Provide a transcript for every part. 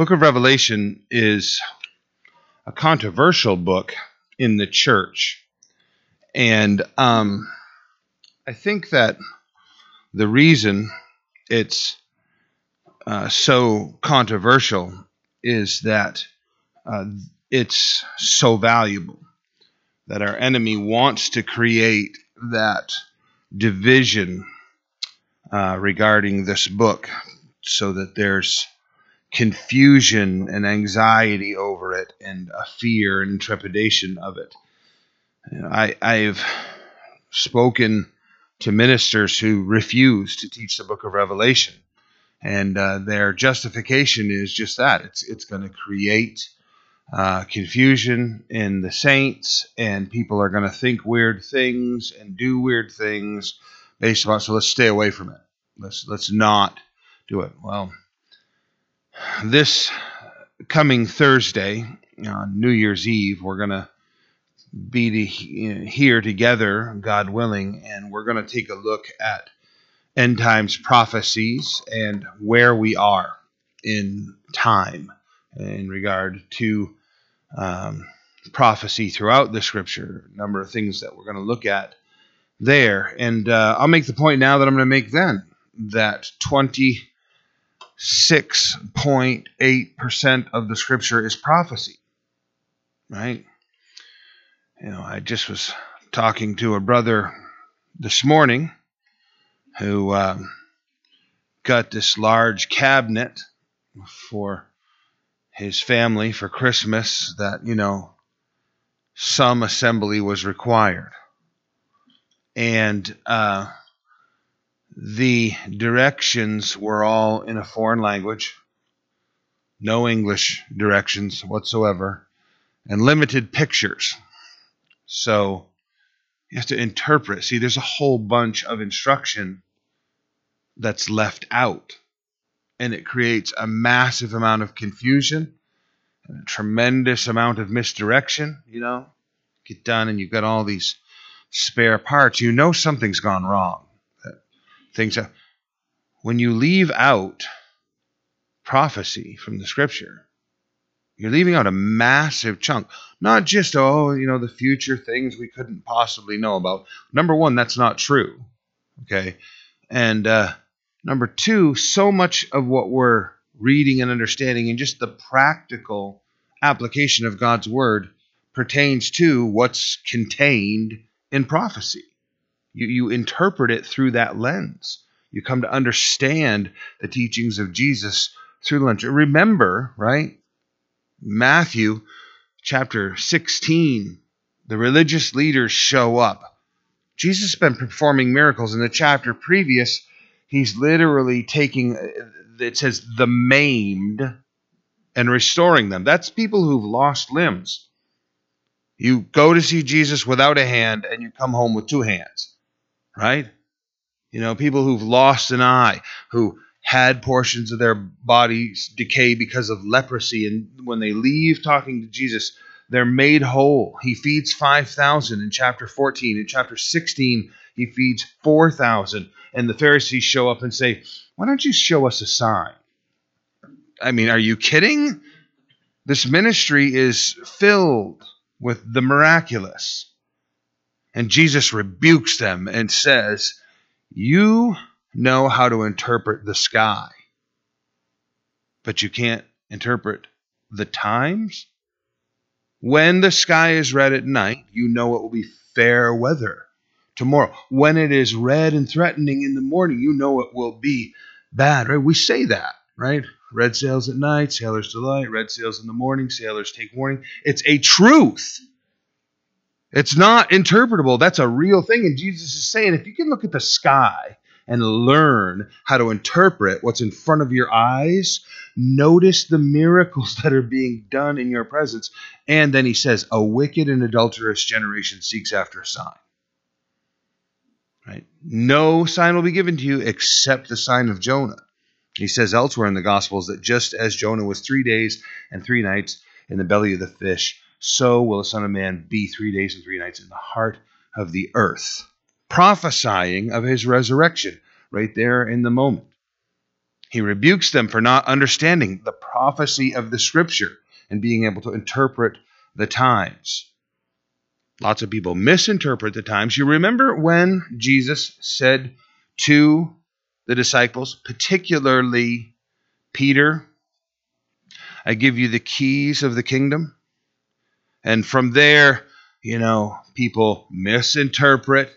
Book of Revelation is a controversial book in the church. And um, I think that the reason it's uh, so controversial is that uh, it's so valuable that our enemy wants to create that division uh, regarding this book so that there's confusion and anxiety over it and a fear and trepidation of it. I, I've spoken to ministers who refuse to teach the book of Revelation. And uh, their justification is just that it's, it's going to create uh, confusion in the saints, and people are going to think weird things and do weird things based upon. So let's stay away from it. Let's let's not do it. Well, this coming Thursday on New Year's Eve, we're going to be here together, God willing, and we're going to take a look at end times prophecies and where we are in time in regard to um, prophecy throughout the scripture. A number of things that we're going to look at there. And uh, I'll make the point now that I'm going to make then that 26.8% of the scripture is prophecy, right? You know, I just was talking to a brother this morning who um, got this large cabinet for his family for Christmas that, you know, some assembly was required. And uh, the directions were all in a foreign language, no English directions whatsoever, and limited pictures. So you have to interpret. See, there's a whole bunch of instruction that's left out. And it creates a massive amount of confusion and a tremendous amount of misdirection. You know, get done and you've got all these spare parts. You know something's gone wrong. Things when you leave out prophecy from the scripture, you're leaving out a massive chunk. Not just, oh, you know, the future things we couldn't possibly know about. Number one, that's not true. Okay. And uh, Number two, so much of what we're reading and understanding and just the practical application of God's word pertains to what's contained in prophecy. You, you interpret it through that lens. You come to understand the teachings of Jesus through lens. Remember, right? Matthew chapter 16, the religious leaders show up. Jesus has been performing miracles in the chapter previous he's literally taking uh, it says the maimed and restoring them. That's people who've lost limbs. You go to see Jesus without a hand and you come home with two hands, right? You know, people who've lost an eye, who had portions of their bodies decay because of leprosy, and when they leave talking to Jesus, they're made whole. He feeds 5,000 in chapter 14. In chapter 16, he feeds 4,000 and the Pharisees show up and say, Why don't you show us a sign? I mean, are you kidding? This ministry is filled with the miraculous. And Jesus rebukes them and says, You know how to interpret the sky, but you can't interpret the times? When the sky is red at night, you know it will be fair weather tomorrow. When it is red and threatening in the morning, you know it will be bad, right? We say that, right? Red sails at night, sailors delight. Red sails in the morning, sailors take warning. It's a truth. It's not interpretable. That's a real thing. And Jesus is saying if you can look at the sky and learn how to interpret what's in front of your eyes, notice the miracles that are being done in your presence. And then he says, A wicked and adulterous generation seeks after a sign. Right? No sign will be given to you except the sign of Jonah. He says elsewhere in the Gospels that just as Jonah was three days and three nights in the belly of the fish, so will the Son of Man be three days and three nights in the heart of the earth, prophesying of his resurrection right there in the moment. He rebukes them for not understanding the prophecy of the scripture and being able to interpret the times. Lots of people misinterpret the times. You remember when Jesus said to the disciples, particularly Peter, I give you the keys of the kingdom? And from there, you know, people misinterpret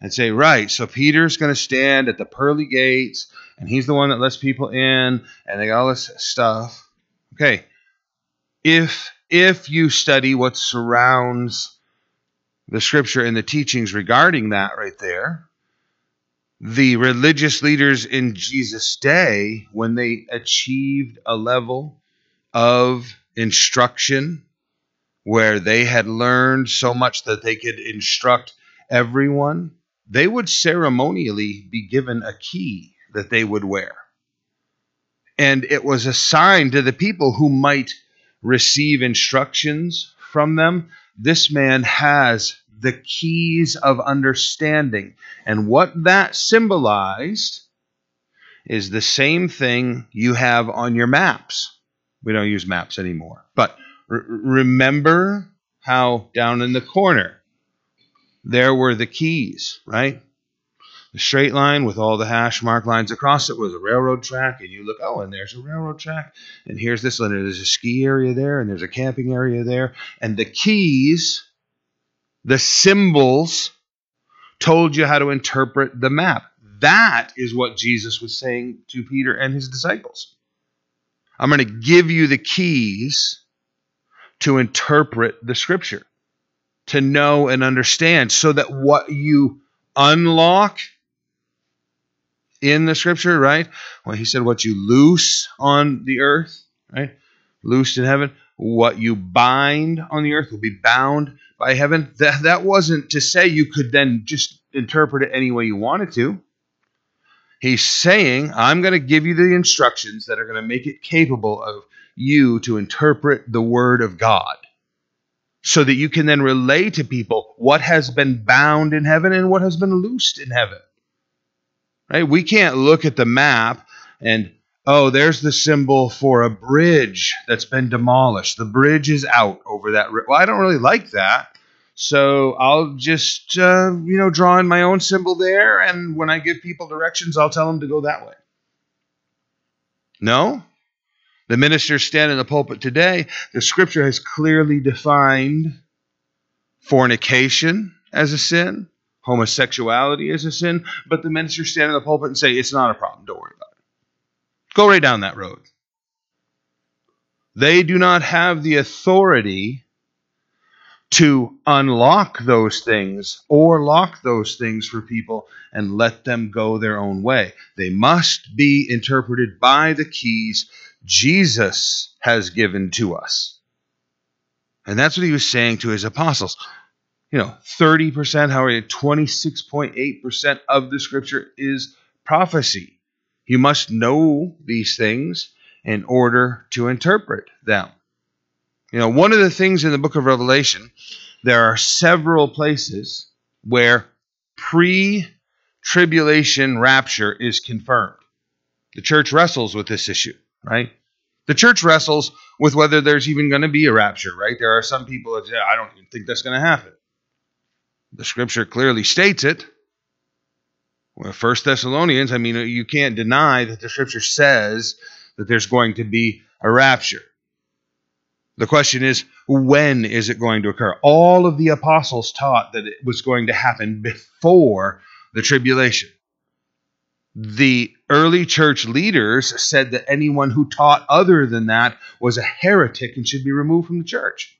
and say, right, so Peter's going to stand at the pearly gates and he's the one that lets people in and they got all this stuff. Okay. If if you study what surrounds the scripture and the teachings regarding that right there, the religious leaders in Jesus' day, when they achieved a level of instruction where they had learned so much that they could instruct everyone, they would ceremonially be given a key that they would wear. And it was a sign to the people who might receive instructions from them. This man has the keys of understanding. And what that symbolized is the same thing you have on your maps. We don't use maps anymore. But remember how down in the corner there were the keys, right? The straight line with all the hash mark lines across it was a railroad track, and you look, oh, and there's a railroad track, and here's this, and there's a ski area there, and there's a camping area there, and the keys, the symbols, told you how to interpret the map. That is what Jesus was saying to Peter and his disciples. I'm going to give you the keys to interpret the scripture, to know and understand, so that what you unlock in the scripture, right? Well, he said, What you loose on the earth, right? Loosed in heaven. What you bind on the earth will be bound by heaven. That, that wasn't to say you could then just interpret it any way you wanted to. He's saying, I'm going to give you the instructions that are going to make it capable of you to interpret the Word of God so that you can then relay to people what has been bound in heaven and what has been loosed in heaven. Right? We can't look at the map and, oh, there's the symbol for a bridge that's been demolished. The bridge is out over that. Well, I don't really like that. So I'll just, uh, you know, draw in my own symbol there, and when I give people directions, I'll tell them to go that way. No. The ministers stand in the pulpit today. The scripture has clearly defined fornication as a sin, homosexuality as a sin, but the ministers stand in the pulpit and say, it's not a problem. Don't worry about it. Go right down that road. They do not have the authority to unlock those things or lock those things for people and let them go their own way. They must be interpreted by the keys Jesus has given to us. And that's what he was saying to his apostles. You know, 30%, how are you? 26.8% of the scripture is prophecy. You must know these things in order to interpret them. You know, one of the things in the book of Revelation, there are several places where pre tribulation rapture is confirmed. The church wrestles with this issue, right? The church wrestles with whether there's even going to be a rapture, right? There are some people that say, I don't even think that's going to happen. The scripture clearly states it. Well, First Thessalonians, I mean, you can't deny that the scripture says that there's going to be a rapture. The question is, when is it going to occur? All of the apostles taught that it was going to happen before the tribulation. The early church leaders said that anyone who taught other than that was a heretic and should be removed from the church.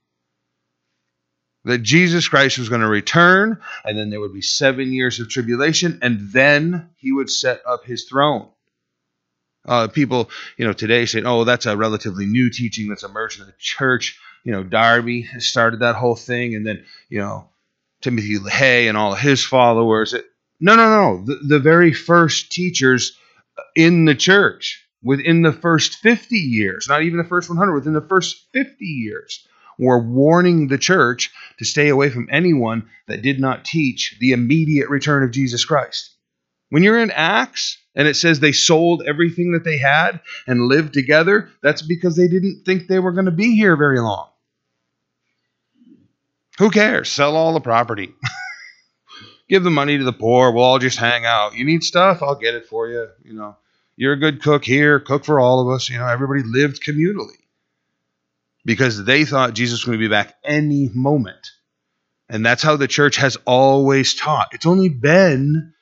That Jesus Christ was going to return, and then there would be seven years of tribulation, and then he would set up his throne. Uh, people, you know, today say, "Oh, that's a relatively new teaching that's emerged in the church." You know, Darby started that whole thing, and then you know, Timothy LaHaye and all of his followers. It, no, no, no. The, the very first teachers in the church, within the first fifty years, not even the first one hundred, within the first fifty years, were warning the church to stay away from anyone that did not teach the immediate return of Jesus Christ. When you're in Acts, and it says they sold everything that they had and lived together, that's because they didn't think they were going to be here very long. Who cares? Sell all the property. Give the money to the poor. We'll all just hang out. You need stuff? I'll get it for you. You know, you're a good cook here. Cook for all of us. You know, everybody lived communally because they thought Jesus was going to be back any moment. And that's how the church has always taught. It's only been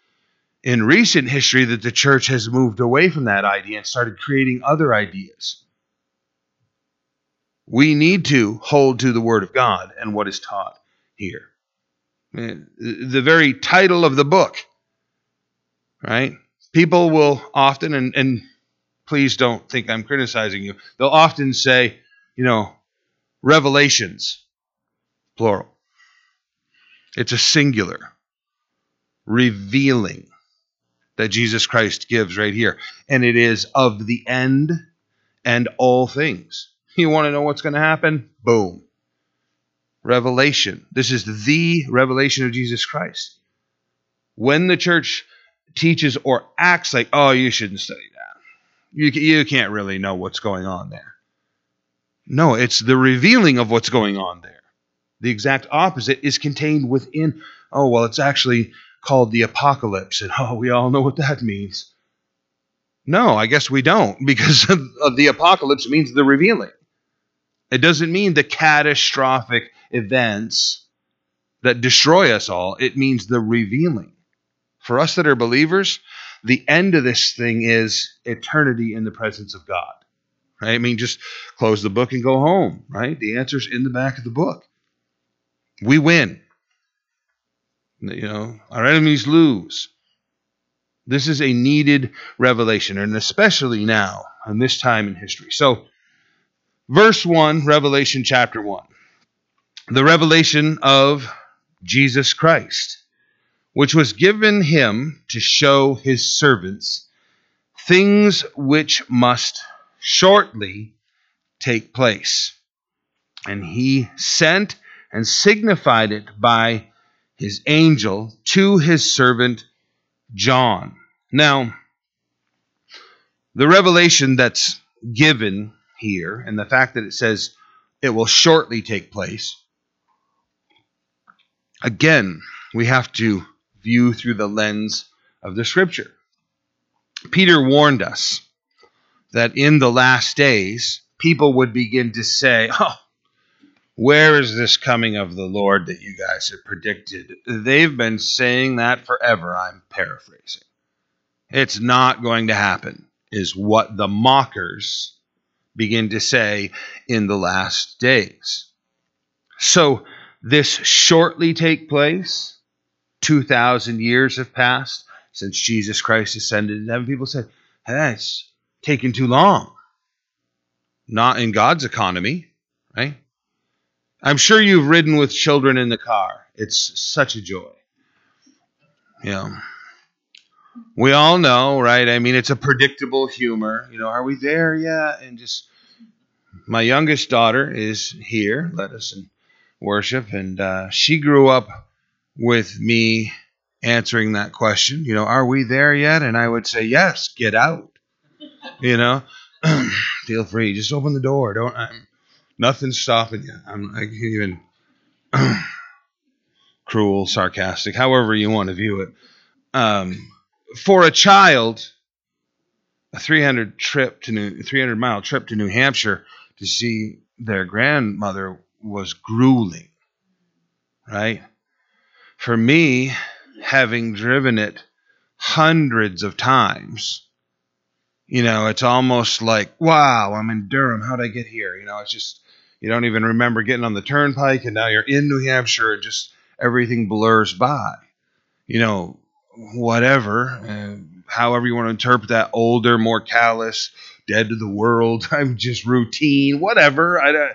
in recent history that the church has moved away from that idea and started creating other ideas. We need to hold to the Word of God and what is taught here. The very title of the book, right? People will often, and, and please don't think I'm criticizing you, they'll often say, you know, revelations, plural. It's a singular, revealing that Jesus Christ gives right here. And it is of the end and all things. You want to know what's going to happen? Boom. Revelation. This is the revelation of Jesus Christ. When the church teaches or acts like, oh, you shouldn't study that, you, you can't really know what's going on there. No, it's the revealing of what's going on there. The exact opposite is contained within, oh, well, it's actually called the apocalypse. And oh, we all know what that means. No, I guess we don't, because the apocalypse means the revealing. It doesn't mean the catastrophic events that destroy us all, it means the revealing. For us that are believers, the end of this thing is eternity in the presence of God. Right? I mean, just close the book and go home, right? The answer's in the back of the book. We win. You know, our enemies lose. This is a needed revelation, and especially now, in this time in history. So, verse 1, Revelation chapter 1. The revelation of Jesus Christ, which was given him to show his servants things which must shortly take place. And he sent and signified it by his angel to his servant John. Now, the revelation that's given here, and the fact that it says it will shortly take place, again, we have to view through the lens of the scripture. Peter warned us that in the last days, people would begin to say, Oh, where is this coming of the Lord that you guys have predicted? They've been saying that forever. I'm paraphrasing. It's not going to happen, is what the mockers begin to say in the last days. So, this shortly take place. 2,000 years have passed since Jesus Christ ascended in heaven. People said, hey, that's taken too long. Not in God's economy, right? I'm sure you've ridden with children in the car. It's such a joy. Know, we all know, right? I mean, it's a predictable humor. You know, are we there yet? And just my youngest daughter is here. Let us in worship, and uh, she grew up with me answering that question. You know, are we there yet? And I would say, yes. Get out. You know, feel free. Just open the door. Don't. I'm, Nothing's stopping you. I'm, I can't even cruel, sarcastic, however you want to view it. Um, for a child, a 300 trip to New 300 mile trip to New Hampshire to see their grandmother was grueling, right? For me, having driven it hundreds of times, you know, it's almost like, wow, I'm in Durham. How'd I get here? You know, it's just you don't even remember getting on the turnpike, and now you're in New Hampshire, and just everything blurs by. You know, whatever, uh, however you want to interpret that, older, more callous, dead to the world. I'm just routine, whatever. I, uh,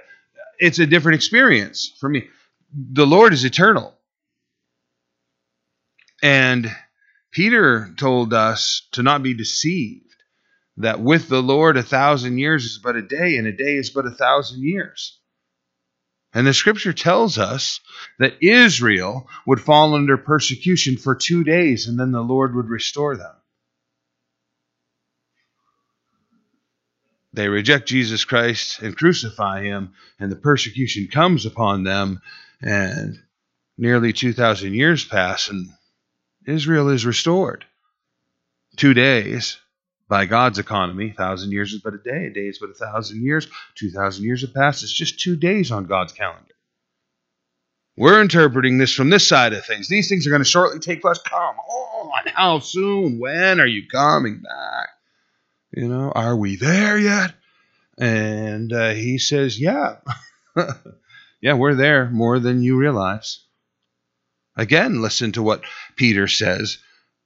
it's a different experience for me. The Lord is eternal. And Peter told us to not be deceived that with the Lord a thousand years is but a day, and a day is but a thousand years. And the scripture tells us that Israel would fall under persecution for two days, and then the Lord would restore them. They reject Jesus Christ and crucify him, and the persecution comes upon them, and nearly 2,000 years pass, and Israel is restored. Two days by God's economy, thousand years is but a day, a day is but a thousand years, two thousand years have passed. It's just two days on God's calendar. We're interpreting this from this side of things. These things are going to shortly take place. Come on, how soon? When are you coming back? You know, are we there yet? And uh, he says, Yeah. yeah, we're there more than you realize. Again, listen to what Peter says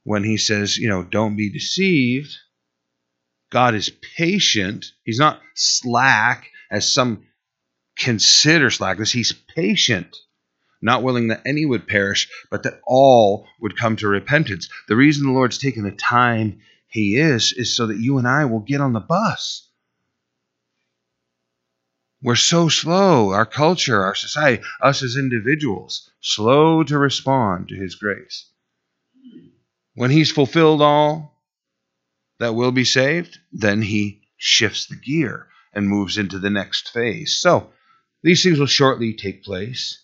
when he says, You know, don't be deceived. God is patient. He's not slack as some consider slackness. He's patient, not willing that any would perish, but that all would come to repentance. The reason the Lord's taken the time he is, is so that you and I will get on the bus. We're so slow, our culture, our society, us as individuals, slow to respond to His grace. When He's fulfilled all that will be saved, then He shifts the gear and moves into the next phase. So, these things will shortly take place.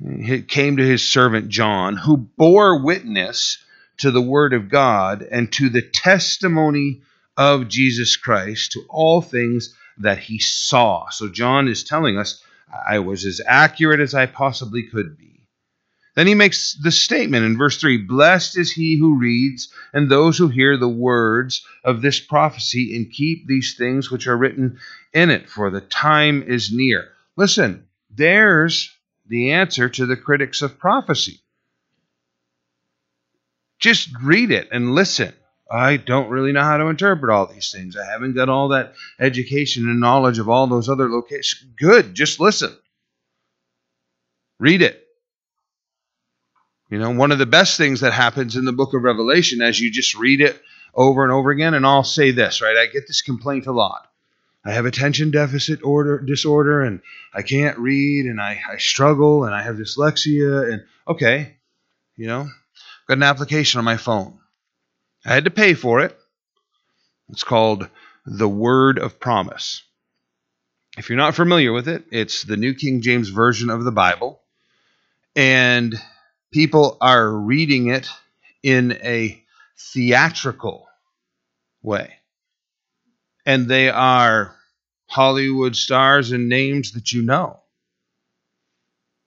It came to his servant John, who bore witness to the Word of God and to the testimony of Jesus Christ, to all things that he saw. So John is telling us, I was as accurate as I possibly could be. Then he makes the statement in verse 3 Blessed is he who reads, and those who hear the words of this prophecy, and keep these things which are written in it, for the time is near. Listen, there's the answer to the critics of prophecy. Just read it and listen. I don't really know how to interpret all these things. I haven't got all that education and knowledge of all those other locations. Good, just listen. Read it. You know, one of the best things that happens in the book of Revelation as you just read it over and over again, and I'll say this, right? I get this complaint a lot. I have attention deficit order disorder and I can't read and I, I struggle and I have dyslexia and okay, you know, got an application on my phone. I had to pay for it. It's called the Word of Promise. If you're not familiar with it, it's the New King James Version of the Bible. And people are reading it in a theatrical way. And they are Hollywood stars and names that you know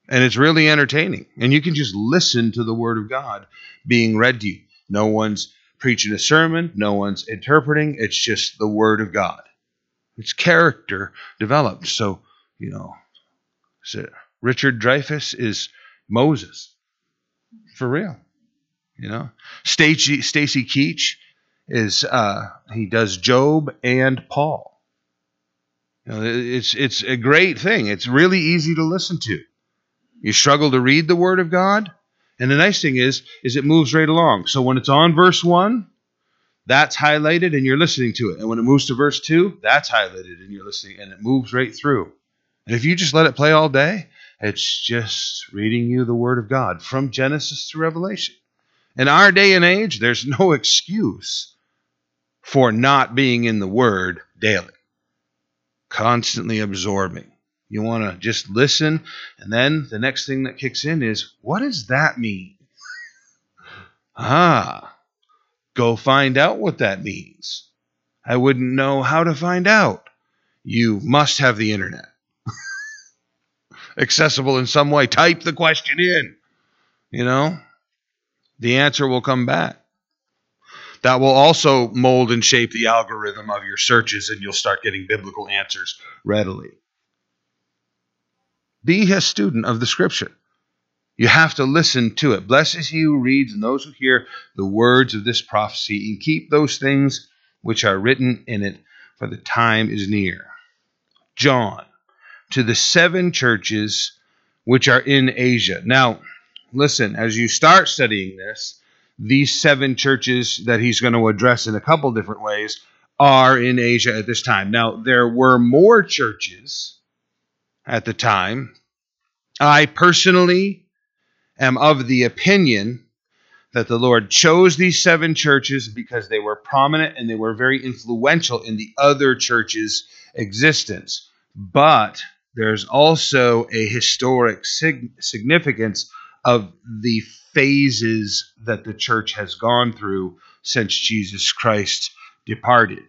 and it's really entertaining. And you can just listen to the Word of God being read to you. No one's preaching a sermon, no one's interpreting. It's just the Word of God. It's character developed. So, you know, Richard Dreyfuss is Moses. For real. You know, Stacy Stacy Keach is uh, he does Job and Paul. You know, it's it's a great thing. It's really easy to listen to. You struggle to read the Word of God. And the nice thing is, is it moves right along. So when it's on verse 1, that's highlighted and you're listening to it. And when it moves to verse 2, that's highlighted and you're listening and it moves right through. And if you just let it play all day, it's just reading you the Word of God from Genesis to Revelation. In our day and age, there's no excuse for not being in the Word daily, constantly absorbing. You want to just listen. And then the next thing that kicks in is what does that mean? ah, go find out what that means. I wouldn't know how to find out. You must have the internet. Accessible in some way. Type the question in. You know, the answer will come back. That will also mold and shape the algorithm of your searches, and you'll start getting biblical answers readily. Be a student of the scripture. You have to listen to it. Blessed is he who reads and those who hear the words of this prophecy and keep those things which are written in it, for the time is near. John, to the seven churches which are in Asia. Now, listen, as you start studying this, these seven churches that he's going to address in a couple different ways are in Asia at this time. Now, there were more churches at the time. I personally am of the opinion that the Lord chose these seven churches because they were prominent and they were very influential in the other churches' existence. But there's also a historic sig- significance of the phases that the church has gone through since Jesus Christ departed.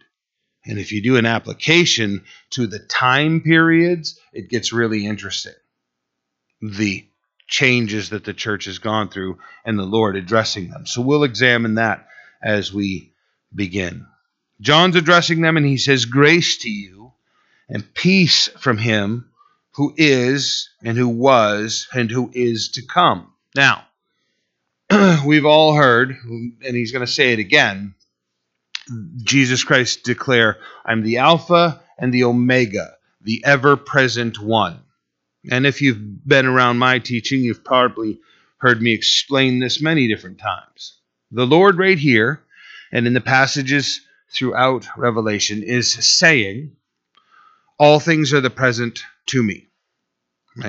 And if you do an application to the time periods, it gets really interesting. The changes that the church has gone through and the Lord addressing them. So we'll examine that as we begin. John's addressing them and he says, Grace to you and peace from him who is and who was and who is to come. Now, we've all heard, and he's going to say it again Jesus Christ declare, I'm the Alpha and the Omega, the ever present one. And if you've been around my teaching, you've probably heard me explain this many different times. The Lord, right here, and in the passages throughout Revelation, is saying, All things are the present to me.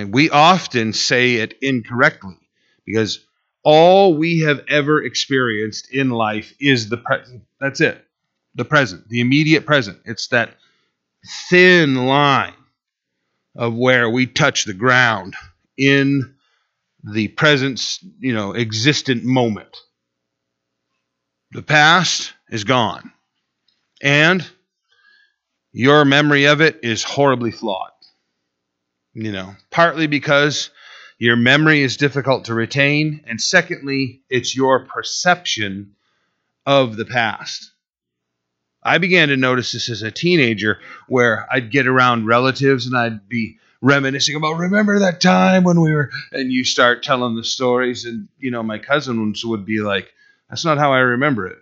We often say it incorrectly because all we have ever experienced in life is the present. That's it. The present, the immediate present. It's that thin line of where we touch the ground in the present, you know, existent moment. The past is gone. And your memory of it is horribly flawed. You know, partly because your memory is difficult to retain, and secondly, it's your perception of the past. I began to notice this as a teenager where I'd get around relatives and I'd be reminiscing about remember that time when we were and you start telling the stories and you know my cousins would be like that's not how I remember it.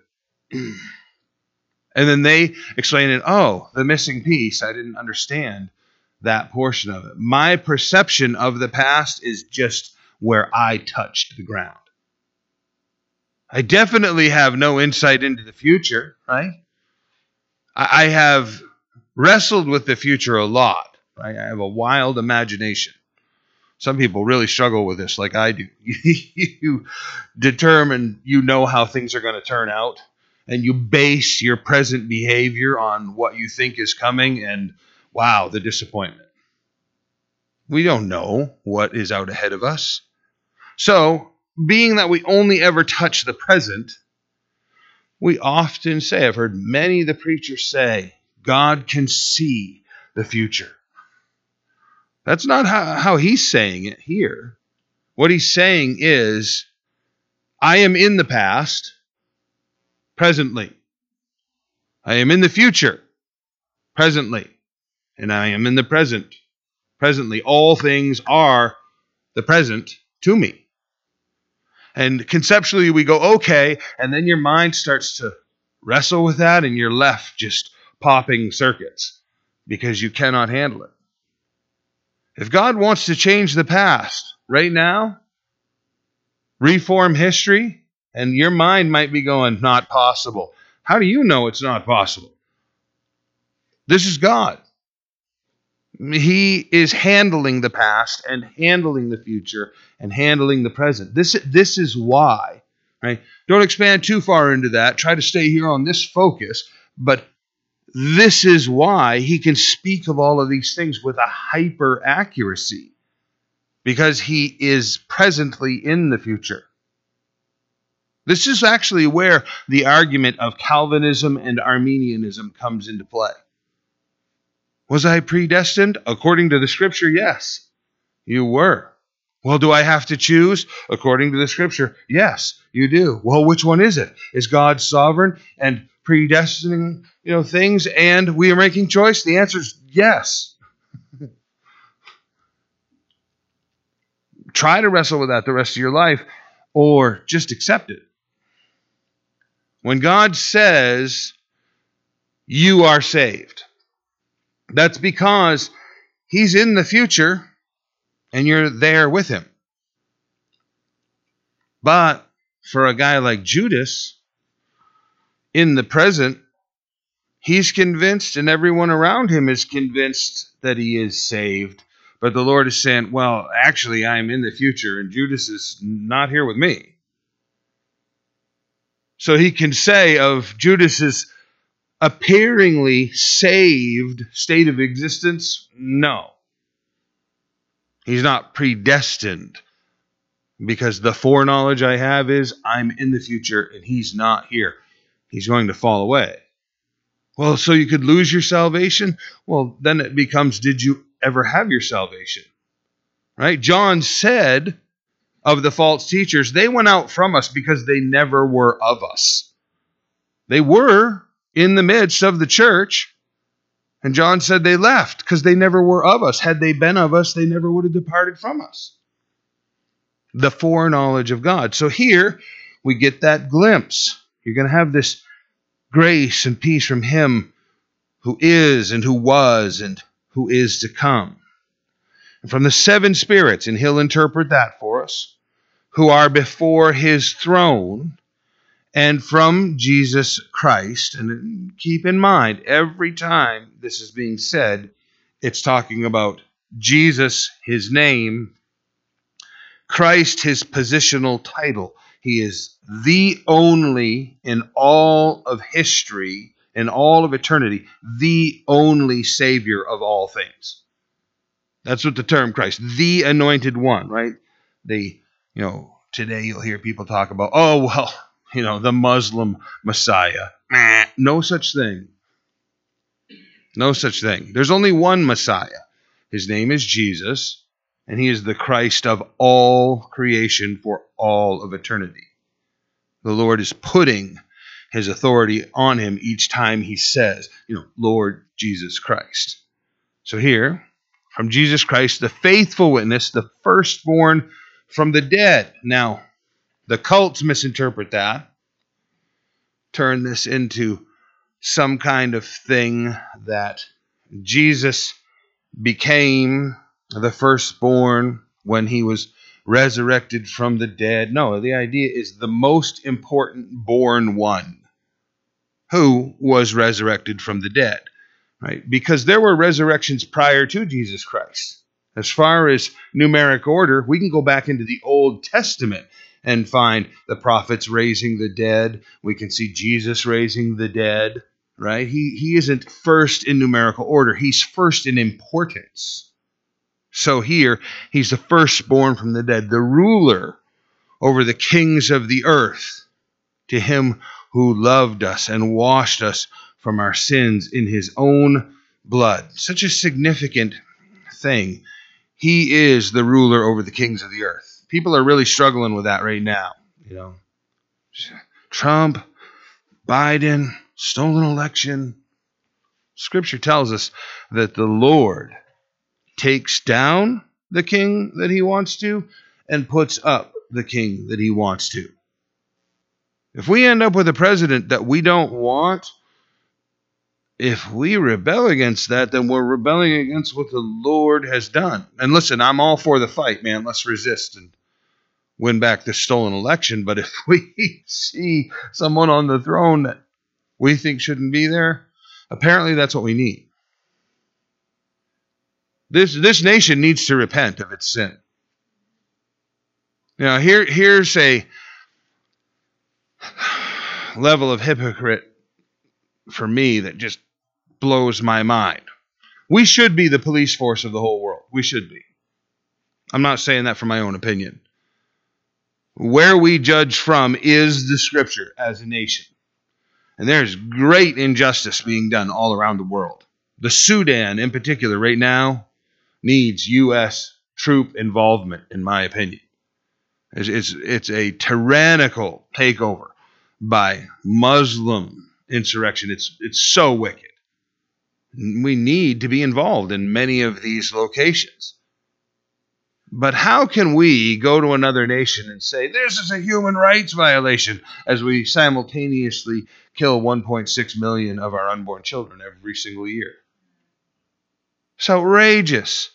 and then they explain it, oh, the missing piece, I didn't understand that portion of it. My perception of the past is just where I touched the ground. I definitely have no insight into the future, right? I have wrestled with the future a lot. I have a wild imagination. Some people really struggle with this, like I do. you determine, you know how things are going to turn out, and you base your present behavior on what you think is coming, and wow, the disappointment. We don't know what is out ahead of us. So, being that we only ever touch the present, we often say, I've heard many of the preachers say, God can see the future. That's not how, how he's saying it here. What he's saying is, I am in the past, presently. I am in the future, presently. And I am in the present, presently. All things are the present to me. And conceptually, we go, okay, and then your mind starts to wrestle with that, and you're left just popping circuits because you cannot handle it. If God wants to change the past right now, reform history, and your mind might be going, not possible. How do you know it's not possible? This is God. He is handling the past and handling the future and handling the present. This, this is why, right? Don't expand too far into that. Try to stay here on this focus. But this is why he can speak of all of these things with a hyper accuracy because he is presently in the future. This is actually where the argument of Calvinism and Arminianism comes into play. Was I predestined? According to the scripture, yes, you were. Well, do I have to choose? According to the scripture, yes, you do. Well, which one is it? Is God sovereign and predestining, you know, things and we are making choice? The answer is yes. Try to wrestle with that the rest of your life or just accept it. When God says you are saved, that's because he's in the future and you're there with him. But for a guy like Judas, in the present, he's convinced and everyone around him is convinced that he is saved. But the Lord is saying, well, actually, I'm in the future and Judas is not here with me. So he can say of Judas's appearingly saved state of existence, no. He's not predestined because the foreknowledge I have is I'm in the future and he's not here. He's going to fall away. Well, so you could lose your salvation? Well, then it becomes did you ever have your salvation? Right? John said of the false teachers, they went out from us because they never were of us. They were in the midst of the church, and John said they left because they never were of us. Had they been of us, they never would have departed from us. The foreknowledge of God. So here we get that glimpse. You're going to have this grace and peace from Him who is and who was and who is to come. And from the seven spirits, and He'll interpret that for us, who are before His throne and from Jesus Christ. And keep in mind, every time this is being said, it's talking about Jesus, his name, Christ, his positional title. He is the only in all of history, in all of eternity, the only Savior of all things. That's what the term Christ, the anointed one, right? The, you know, today you'll hear people talk about, oh, well, you know, the Muslim Messiah. No such thing. No such thing. There's only one Messiah. His name is Jesus, and he is the Christ of all creation for all of eternity. The Lord is putting his authority on him each time he says, you know, Lord Jesus Christ. So here, from Jesus Christ, the faithful witness, the firstborn from the dead. Now, the cults misinterpret that, turn this into some kind of thing that Jesus became the firstborn when he was resurrected from the dead. No, the idea is the most important born one who was resurrected from the dead, right? Because there were resurrections prior to Jesus Christ. As far as numeric order, we can go back into the Old Testament and find the prophets raising the dead. We can see Jesus raising the dead, right? He, he isn't first in numerical order, he's first in importance. So here, he's the firstborn from the dead, the ruler over the kings of the earth, to him who loved us and washed us from our sins in his own blood. Such a significant thing. He is the ruler over the kings of the earth people are really struggling with that right now. You know, Trump, Biden, stolen election. Scripture tells us that the Lord takes down the king that he wants to and puts up the king that he wants to. If we end up with a president that we don't want, if we rebel against that, then we're rebelling against what the Lord has done. And listen, I'm all for the fight, man. Let's resist and win back the stolen election. But if we see someone on the throne that we think shouldn't be there, apparently that's what we need. This this nation needs to repent of its sin. Now here here's a level of hypocrite for me that just blows my mind. We should be the police force of the whole world. We should be. I'm not saying that for my own opinion where we judge from is the scripture as a nation. And there's great injustice being done all around the world. The Sudan, in particular, right now, needs U.S. troop involvement, in my opinion. It's, it's, it's a tyrannical takeover by Muslim insurrection. It's, it's so wicked. We need to be involved in many of these locations. But how can we go to another nation and say, this is a human rights violation, as we simultaneously kill 1.6 million of our unborn children every single year? It's outrageous.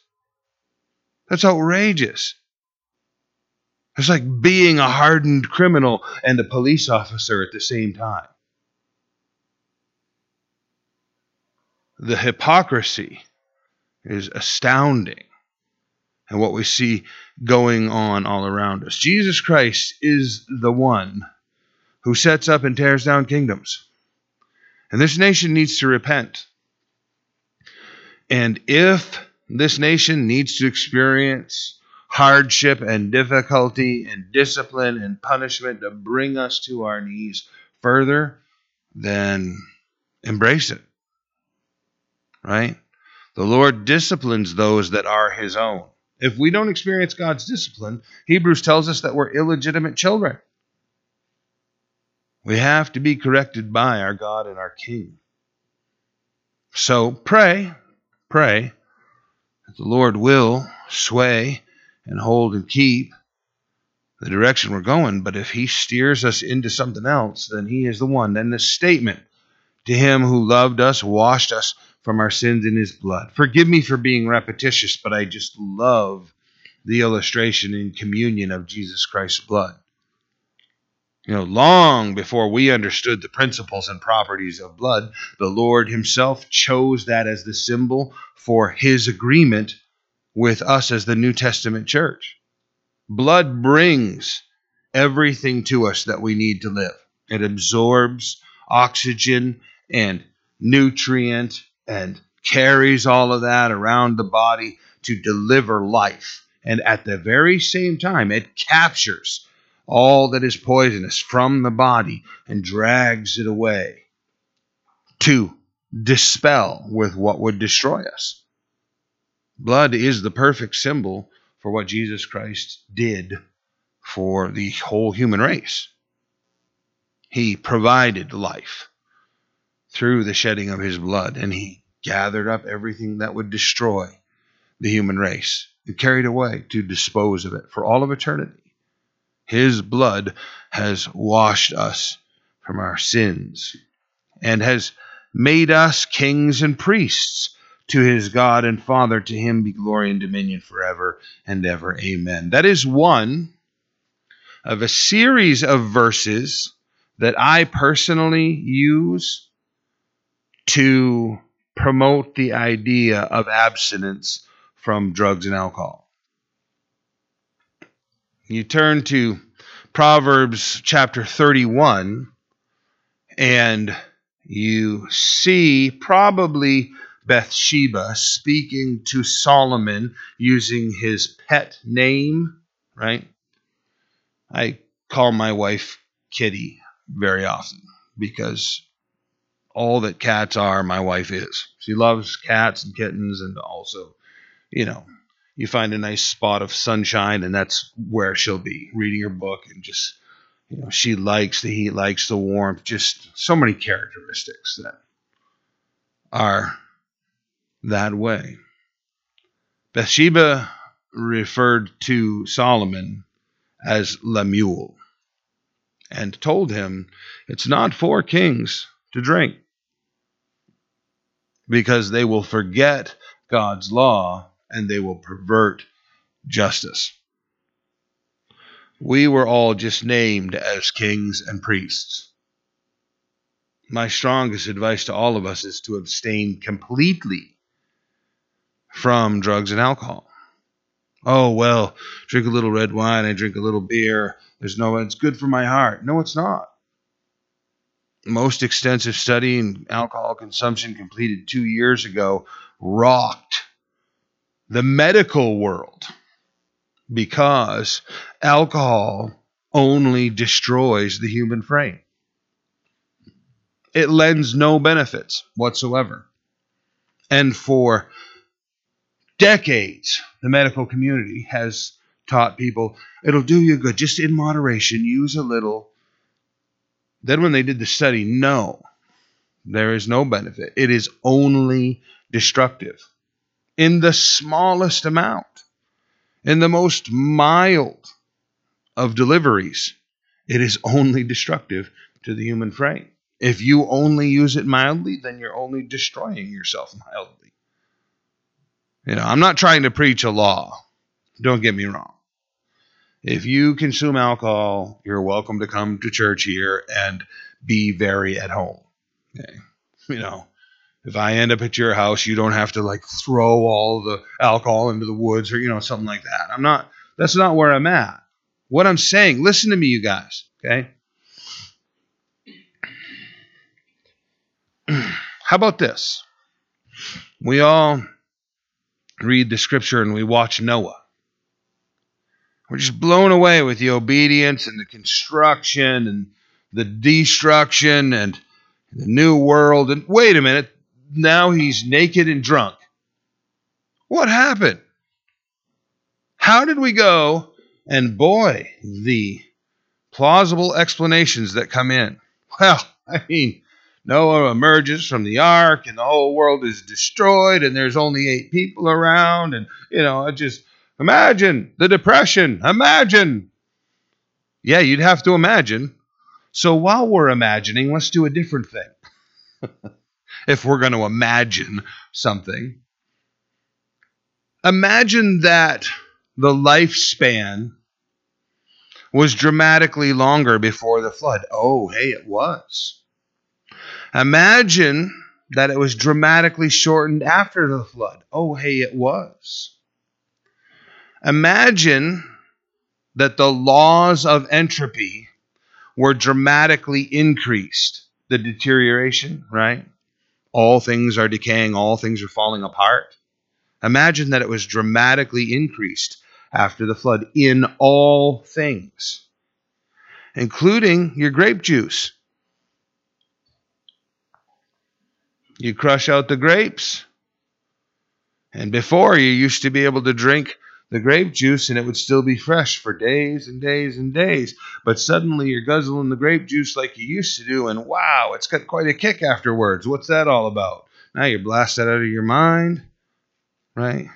That's outrageous. It's like being a hardened criminal and a police officer at the same time. The hypocrisy is astounding and what we see going on all around us. Jesus Christ is the one who sets up and tears down kingdoms. And this nation needs to repent. And if this nation needs to experience hardship and difficulty and discipline and punishment to bring us to our knees further, then embrace it. Right? The Lord disciplines those that are his own. If we don't experience God's discipline, Hebrews tells us that we're illegitimate children. We have to be corrected by our God and our King. So pray, pray that the Lord will sway and hold and keep the direction we're going. But if he steers us into something else, then he is the one. Then the statement to him who loved us, washed us from our sins in his blood. Forgive me for being repetitious, but I just love the illustration in communion of Jesus Christ's blood. You know, long before we understood the principles and properties of blood, the Lord Himself chose that as the symbol for His agreement with us as the New Testament church. Blood brings everything to us that we need to live. It absorbs oxygen and nutrient and carries all of that around the body to deliver life. And at the very same time, it captures all that is poisonous from the body and drags it away to dispel with what would destroy us. Blood is the perfect symbol for what Jesus Christ did for the whole human race. He provided life through the shedding of his blood, and he gathered up everything that would destroy the human race and carried away to dispose of it for all of eternity. His blood has washed us from our sins and has made us kings and priests to his God and Father. To him be glory and dominion forever and ever. Amen. That is one of a series of verses that I personally use to promote the idea of abstinence from drugs and alcohol. You turn to Proverbs chapter 31 and you see probably Bathsheba speaking to Solomon using his pet name, right? I call my wife Kitty very often because all that cats are, my wife is. She loves cats and kittens, and also, you know, you find a nice spot of sunshine, and that's where she'll be reading her book and just, you know, she likes the heat, likes the warmth, just so many characteristics that are that way. Bathsheba referred to Solomon as Lemuel and told him it's not for kings to drink because they will forget God's law and they will pervert justice. We were all just named as kings and priests. My strongest advice to all of us is to abstain completely from drugs and alcohol. Oh, well, drink a little red wine, I drink a little beer. There's no, it's good for my heart. No, it's not. Most extensive study in alcohol consumption completed two years ago rocked the medical world because alcohol only destroys the human frame. It lends no benefits whatsoever. And for decades, the medical community has taught people it'll do you good, just in moderation, use a little. Then, when they did the study, no, there is no benefit. It is only destructive in the smallest amount, in the most mild of deliveries. It is only destructive to the human frame. If you only use it mildly, then you're only destroying yourself mildly. You know, I'm not trying to preach a law. Don't get me wrong if you consume alcohol, you're welcome to come to church here and be very at home. Okay. You know, if I end up at your house, you don't have to like throw all the alcohol into the woods or, you know, something like that. I'm not, that's not where I'm at. What I'm saying, listen to me, you guys. Okay. How about this? We all read the scripture and we watch Noah we're just blown away with the obedience and the construction and the destruction and the new world. And wait a minute, now he's naked and drunk. What happened? How did we go? And boy, the plausible explanations that come in. Well, I mean, Noah emerges from the ark and the whole world is destroyed and there's only eight people around. And, you know, I just imagine the depression. Imagine. Yeah, you'd have to imagine. So while we're imagining, let's do a different thing. if we're going to imagine something, imagine that the lifespan was dramatically longer before the flood. Oh, hey, it was. Imagine that it was dramatically shortened after the flood. Oh, hey, it was. Imagine that the laws of entropy were dramatically increased. The deterioration, right? All things are decaying, all things are falling apart. Imagine that it was dramatically increased after the flood in all things, including your grape juice. You crush out the grapes. And before, you used to be able to drink the grape juice and it would still be fresh for days and days and days. But suddenly you're guzzling the grape juice like you used to do, and wow, it's got quite a kick afterwards. What's that all about? Now you're blasted out of your mind, right?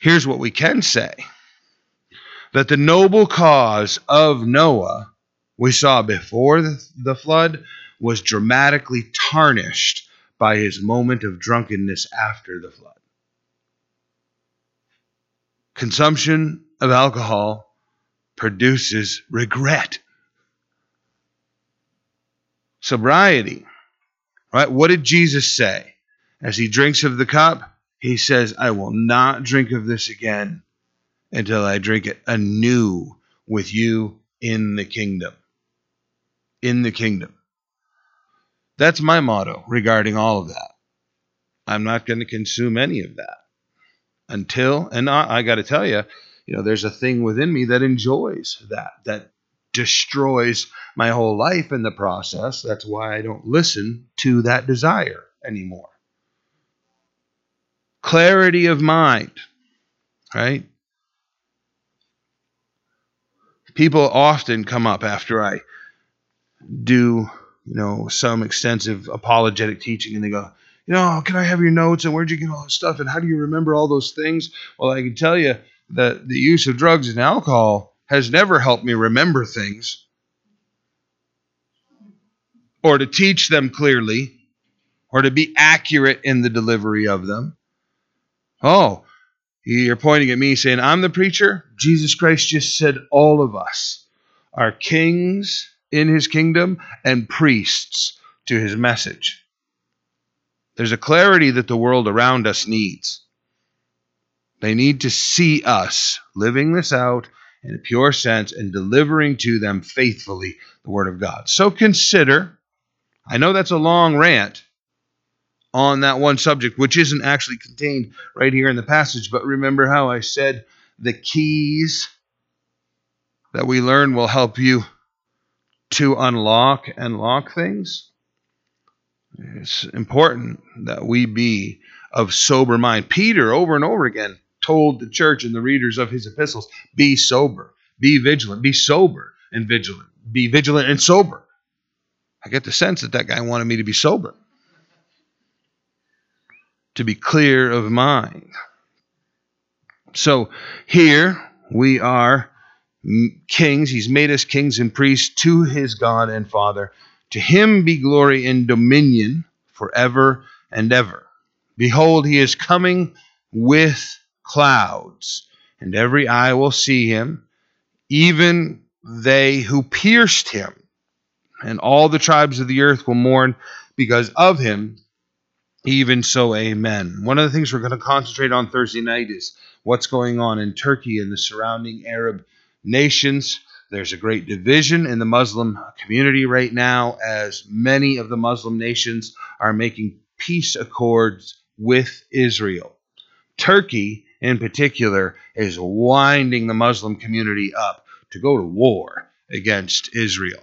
Here's what we can say that the noble cause of Noah we saw before the, the flood was dramatically tarnished by his moment of drunkenness after the flood. Consumption of alcohol produces regret. Sobriety, right? What did Jesus say as he drinks of the cup? He says, I will not drink of this again until I drink it anew with you in the kingdom. In the kingdom. That's my motto regarding all of that. I'm not going to consume any of that until, and I, I got to tell you, you know, there's a thing within me that enjoys that, that destroys my whole life in the process. That's why I don't listen to that desire anymore clarity of mind, right? People often come up after I do, you know, some extensive apologetic teaching and they go, you know, oh, can I have your notes and where'd you get all this stuff and how do you remember all those things? Well, I can tell you that the use of drugs and alcohol has never helped me remember things or to teach them clearly or to be accurate in the delivery of them. Oh, you're pointing at me saying, I'm the preacher? Jesus Christ just said all of us are kings in his kingdom and priests to his message. There's a clarity that the world around us needs. They need to see us living this out in a pure sense and delivering to them faithfully the Word of God. So consider, I know that's a long rant, on that one subject, which isn't actually contained right here in the passage. But remember how I said the keys that we learn will help you to unlock and lock things? It's important that we be of sober mind. Peter, over and over again, told the church and the readers of his epistles be sober, be vigilant, be sober and vigilant, be vigilant and sober. I get the sense that that guy wanted me to be sober to be clear of mind. So here we are kings. He's made us kings and priests to his God and Father. To him be glory and dominion forever and ever. Behold, he is coming with clouds, and every eye will see him, even they who pierced him. And all the tribes of the earth will mourn because of him. Even so, amen. One of the things we're going to concentrate on Thursday night is what's going on in Turkey and the surrounding Arab nations. There's a great division in the Muslim community right now, as many of the Muslim nations are making peace accords with Israel. Turkey, in particular, is winding the Muslim community up to go to war against Israel.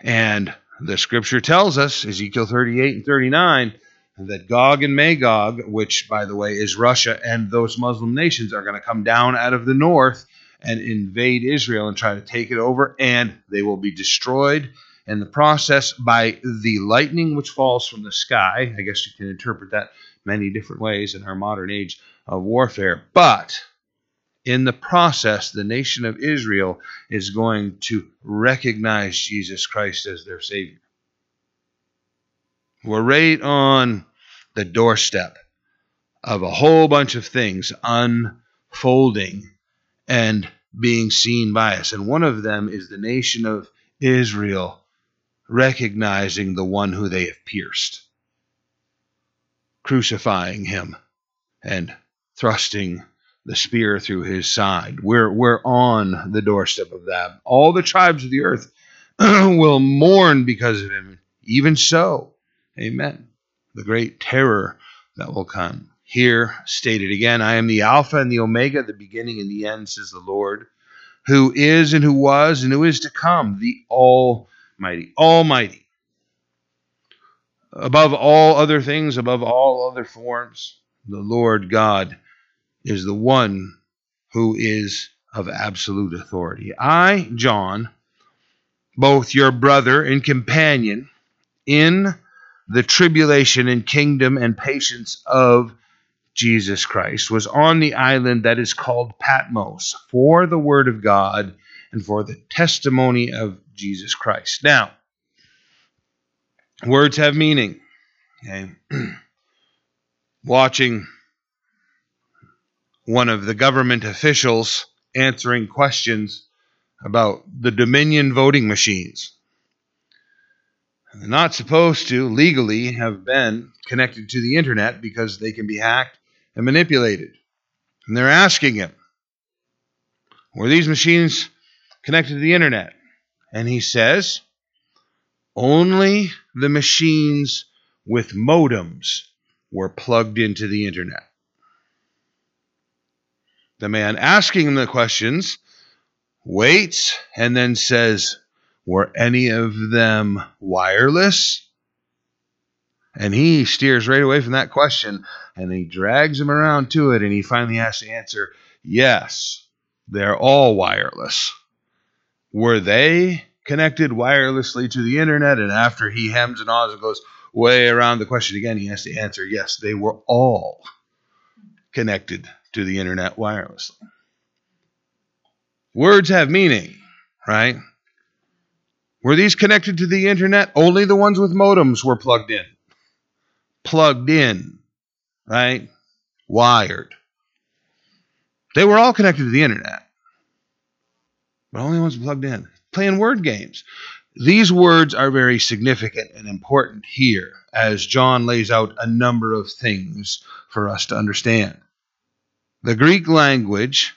And the scripture tells us, Ezekiel 38 and 39, that Gog and Magog, which, by the way, is Russia and those Muslim nations, are going to come down out of the north and invade Israel and try to take it over, and they will be destroyed in the process by the lightning which falls from the sky. I guess you can interpret that many different ways in our modern age of warfare. But in the process, the nation of Israel is going to recognize Jesus Christ as their Savior. We're right on the doorstep of a whole bunch of things unfolding and being seen by us. And one of them is the nation of Israel recognizing the one who they have pierced, crucifying him, and thrusting the spear through his side. We're, we're on the doorstep of that. All the tribes of the earth will mourn because of him. Even so, amen. The great terror that will come. Here, stated again, I am the Alpha and the Omega, the beginning and the end, says the Lord, who is and who was and who is to come, the Almighty. Almighty. Above all other things, above all other forms, the Lord God is the one who is of absolute authority. I, John, both your brother and companion in the tribulation and kingdom and patience of Jesus Christ, was on the island that is called Patmos for the word of God and for the testimony of Jesus Christ. Now, words have meaning. Okay. Watching one of the government officials answering questions about the Dominion voting machines. They're not supposed to legally have been connected to the internet because they can be hacked and manipulated. And they're asking him, Were these machines connected to the internet? And he says, Only the machines with modems were plugged into the internet. The man asking the questions waits and then says, Were any of them wireless? And he steers right away from that question and he drags him around to it and he finally has to answer, Yes, they're all wireless. Were they connected wirelessly to the internet? And after he hems and haws and goes way around the question again, he has to answer, Yes, they were all connected to the internet wirelessly. Words have meaning, right? Were these connected to the internet? Only the ones with modems were plugged in. Plugged in, right? Wired. They were all connected to the internet, but only ones plugged in. Playing word games. These words are very significant and important here as John lays out a number of things for us to understand the Greek language,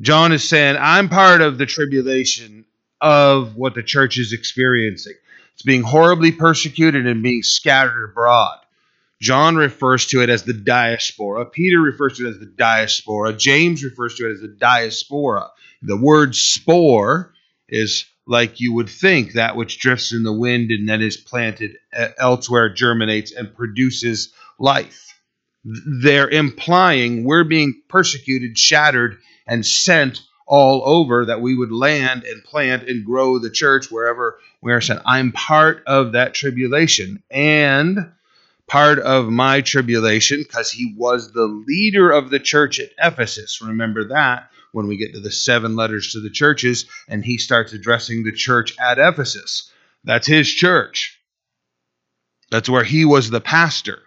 John is saying, I'm part of the tribulation of what the church is experiencing. It's being horribly persecuted and being scattered abroad. John refers to it as the diaspora. Peter refers to it as the diaspora. James refers to it as the diaspora. The word spore is like you would think that which drifts in the wind and then is planted elsewhere, germinates, and produces life they're implying we're being persecuted, shattered, and sent all over that we would land and plant and grow the church wherever we are sent. I'm part of that tribulation. And part of my tribulation, because he was the leader of the church at Ephesus. Remember that when we get to the seven letters to the churches and he starts addressing the church at Ephesus. That's his church. That's where he was the pastor.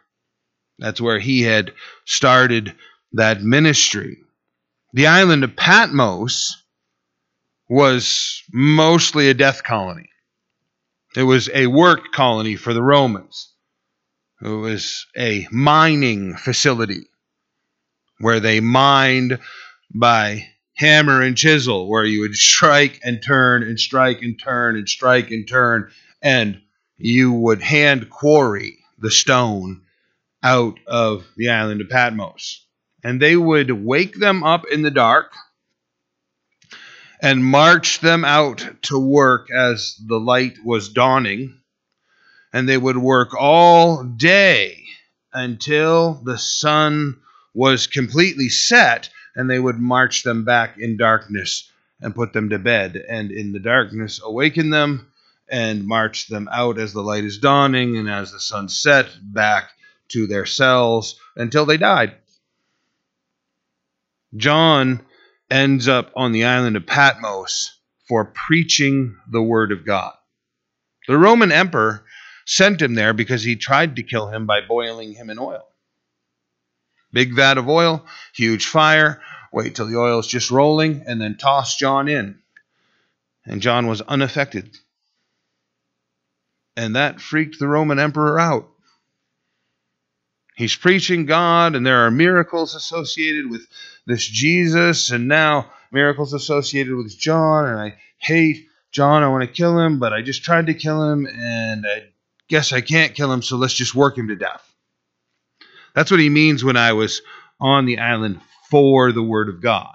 That's where he had started that ministry. The island of Patmos was mostly a death colony. It was a work colony for the Romans. It was a mining facility where they mined by hammer and chisel where you would strike and turn and strike and turn and strike and turn and you would hand quarry the stone out of the island of Patmos. And they would wake them up in the dark and march them out to work as the light was dawning. And they would work all day until the sun was completely set and they would march them back in darkness and put them to bed, and in the darkness awaken them and march them out as the light is dawning and as the sun set back to their cells until they died. John ends up on the island of Patmos for preaching the word of God. The Roman emperor sent him there because he tried to kill him by boiling him in oil. Big vat of oil, huge fire, wait till the oil is just rolling, and then toss John in. And John was unaffected. And that freaked the Roman emperor out. He's preaching God, and there are miracles associated with this Jesus, and now miracles associated with John, and I hate John. I want to kill him, but I just tried to kill him, and I guess I can't kill him, so let's just work him to death. That's what he means when I was on the island for the word of God.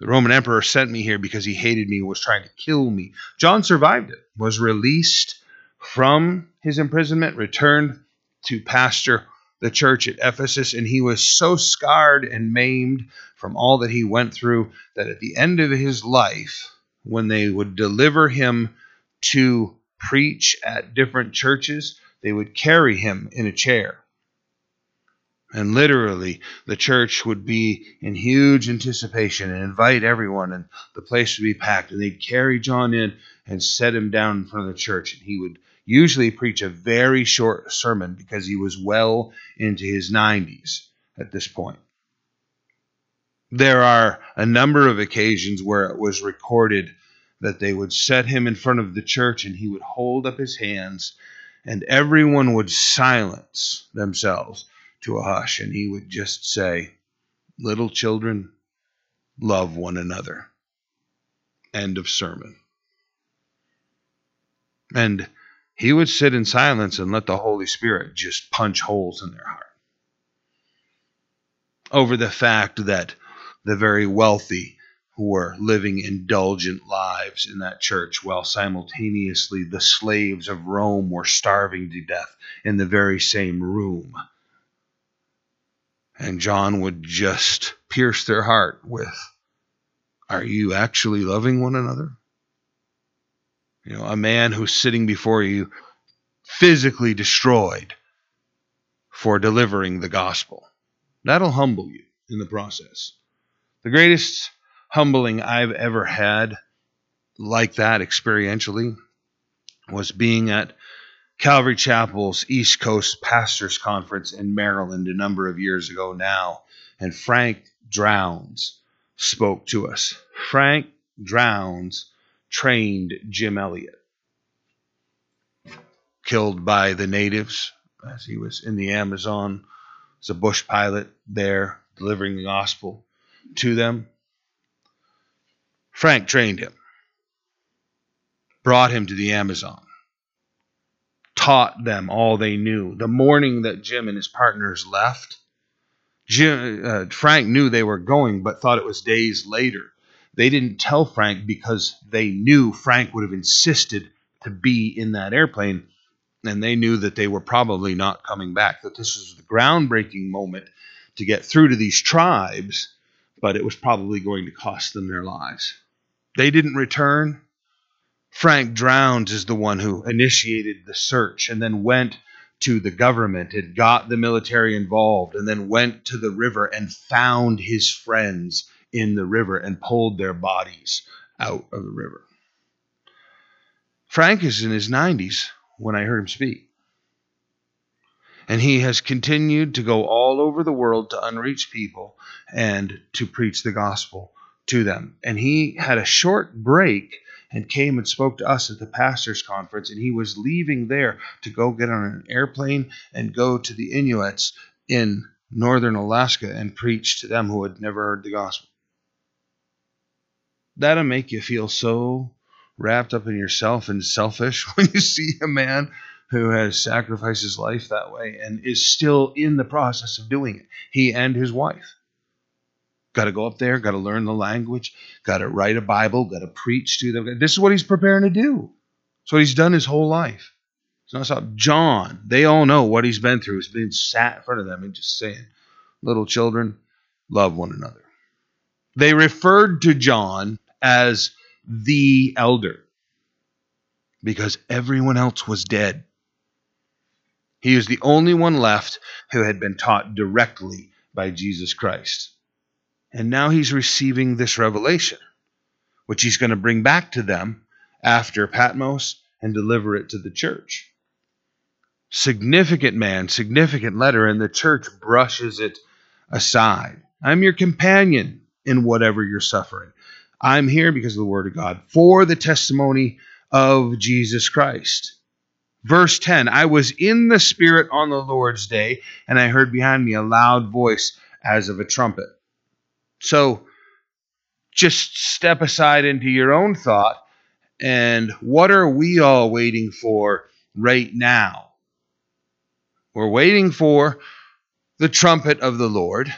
The Roman emperor sent me here because he hated me, and was trying to kill me. John survived it, was released from his imprisonment, returned to pastor the church at Ephesus, and he was so scarred and maimed from all that he went through that at the end of his life, when they would deliver him to preach at different churches, they would carry him in a chair and literally, the church would be in huge anticipation and invite everyone, and the place would be packed. And they'd carry John in and set him down in front of the church. And he would usually preach a very short sermon because he was well into his 90s at this point. There are a number of occasions where it was recorded that they would set him in front of the church and he would hold up his hands, and everyone would silence themselves to a hush, and he would just say, Little children, love one another. End of sermon. And he would sit in silence and let the Holy Spirit just punch holes in their heart over the fact that the very wealthy who were living indulgent lives in that church while simultaneously the slaves of Rome were starving to death in the very same room and John would just pierce their heart with, Are you actually loving one another? You know, a man who's sitting before you physically destroyed for delivering the gospel. That'll humble you in the process. The greatest humbling I've ever had like that experientially was being at Calvary Chapel's East Coast Pastors Conference in Maryland a number of years ago now, and Frank Drowns spoke to us. Frank Drowns trained Jim Elliot, killed by the natives as he was in the Amazon as a bush pilot there delivering the gospel to them. Frank trained him, brought him to the Amazon taught them all they knew. The morning that Jim and his partners left, Jim, uh, Frank knew they were going, but thought it was days later. They didn't tell Frank because they knew Frank would have insisted to be in that airplane, and they knew that they were probably not coming back. That this was the groundbreaking moment to get through to these tribes, but it was probably going to cost them their lives. They didn't return. Frank Drowns is the one who initiated the search and then went to the government and got the military involved and then went to the river and found his friends in the river and pulled their bodies out of the river. Frank is in his 90s when I heard him speak. And he has continued to go all over the world to unreached people and to preach the gospel to them. And he had a short break and came and spoke to us at the pastors conference and he was leaving there to go get on an airplane and go to the Inuits in northern Alaska and preach to them who had never heard the gospel. that'll make you feel so wrapped up in yourself and selfish when you see a man who has sacrificed his life that way and is still in the process of doing it. He and his wife. Got to go up there, got to learn the language, got to write a Bible, got to preach to them. This is what he's preparing to do. That's what he's done his whole life. It's not John. They all know what he's been through. He's been sat in front of them and just saying, little children, love one another. They referred to John as the elder because everyone else was dead. He was the only one left who had been taught directly by Jesus Christ. And now he's receiving this revelation, which he's going to bring back to them after Patmos and deliver it to the church. Significant man, significant letter, and the church brushes it aside. I'm your companion in whatever you're suffering. I'm here because of the Word of God for the testimony of Jesus Christ. Verse 10 I was in the Spirit on the Lord's day, and I heard behind me a loud voice as of a trumpet. So just step aside into your own thought. And what are we all waiting for right now? We're waiting for the trumpet of the Lord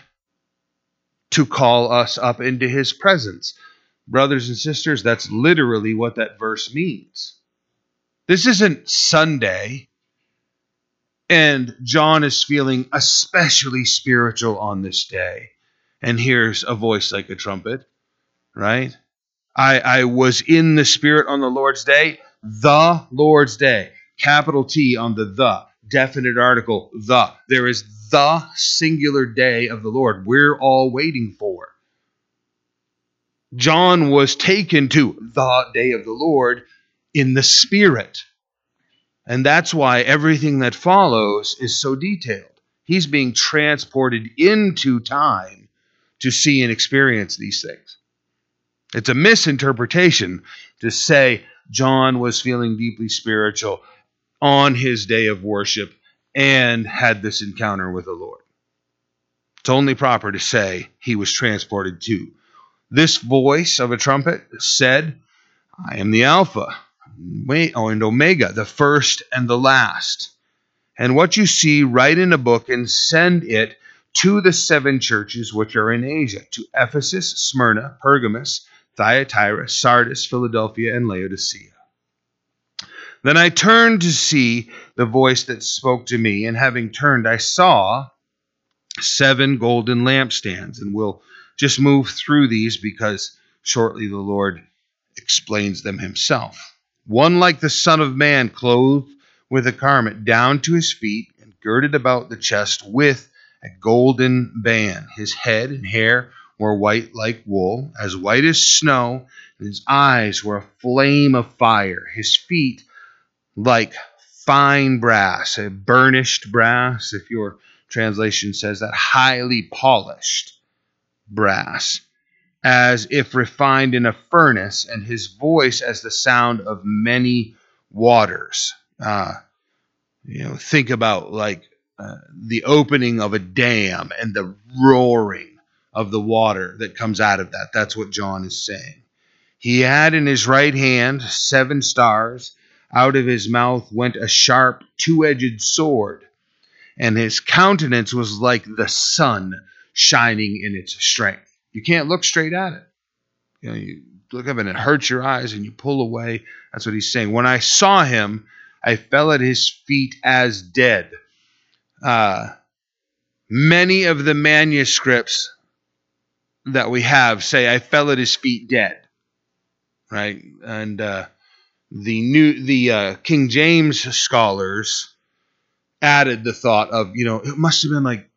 to call us up into his presence. Brothers and sisters, that's literally what that verse means. This isn't Sunday, and John is feeling especially spiritual on this day, and hears a voice like a trumpet, right? I, I was in the Spirit on the Lord's day, the Lord's day, capital T on the the, definite article, the. There is the singular day of the Lord we're all waiting for. John was taken to the day of the Lord in the Spirit. And that's why everything that follows is so detailed. He's being transported into time to see and experience these things. It's a misinterpretation to say John was feeling deeply spiritual on his day of worship and had this encounter with the Lord. It's only proper to say he was transported to. This voice of a trumpet said, I am the Alpha oh, and Omega, the first and the last. And what you see, write in a book and send it to the seven churches which are in Asia to Ephesus, Smyrna, Pergamos, Thyatira, Sardis, Philadelphia, and Laodicea. Then I turned to see the voice that spoke to me, and having turned, I saw seven golden lampstands. And we'll just move through these because shortly the Lord explains them himself. One like the Son of Man, clothed with a garment down to his feet, and girded about the chest with a golden band. His head and hair were white like wool, as white as snow, and his eyes were a flame of fire. His feet like fine brass, a burnished brass, if your translation says that, highly polished brass, as if refined in a furnace, and his voice as the sound of many waters. Uh, you know, think about like uh, the opening of a dam and the roaring of the water that comes out of that. That's what John is saying. He had in his right hand seven stars. Out of his mouth went a sharp, two edged sword, and his countenance was like the sun shining in its strength. You can't look straight at it. You know, you look up and it hurts your eyes and you pull away. That's what he's saying. When I saw him, I fell at his feet as dead. Uh, many of the manuscripts that we have say I fell at his feet dead, right? And uh, the new the uh, King James scholars added the thought of you know it must have been like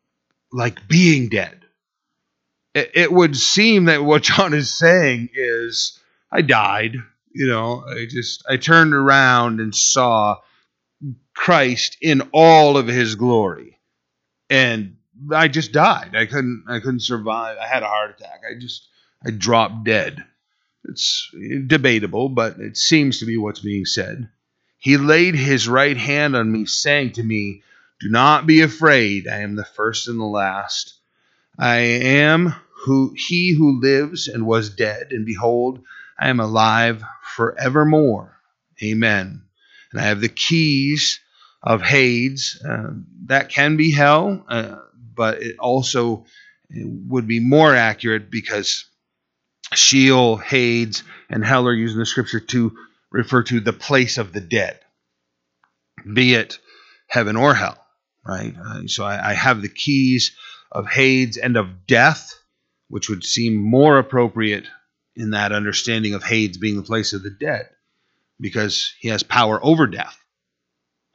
like being dead. It, it would seem that what John is saying is I died. You know, I just I turned around and saw Christ in all of his glory, and I just died. I couldn't I couldn't survive. I had a heart attack. I just I dropped dead. It's debatable, but it seems to be what's being said. He laid his right hand on me, saying to me, Do not be afraid. I am the first and the last. I am who he who lives and was dead, and behold, I am alive forevermore. Amen. And I have the keys of Hades. Uh, that can be hell, uh, but it also would be more accurate because Sheol, Hades, and hell are used in the scripture to refer to the place of the dead, be it heaven or hell, right? Uh, so I, I have the keys of Hades and of death, which would seem more appropriate in that understanding of Hades being the place of the dead, because he has power over death.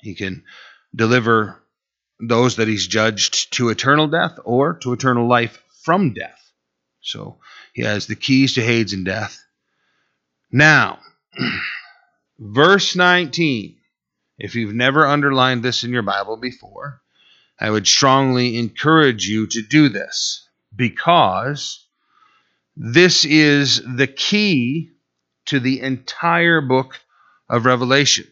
He can deliver those that he's judged to eternal death or to eternal life from death. So he has the keys to Hades and death. Now, verse 19. If you've never underlined this in your Bible before, I would strongly encourage you to do this because this is the key to the entire book of Revelation.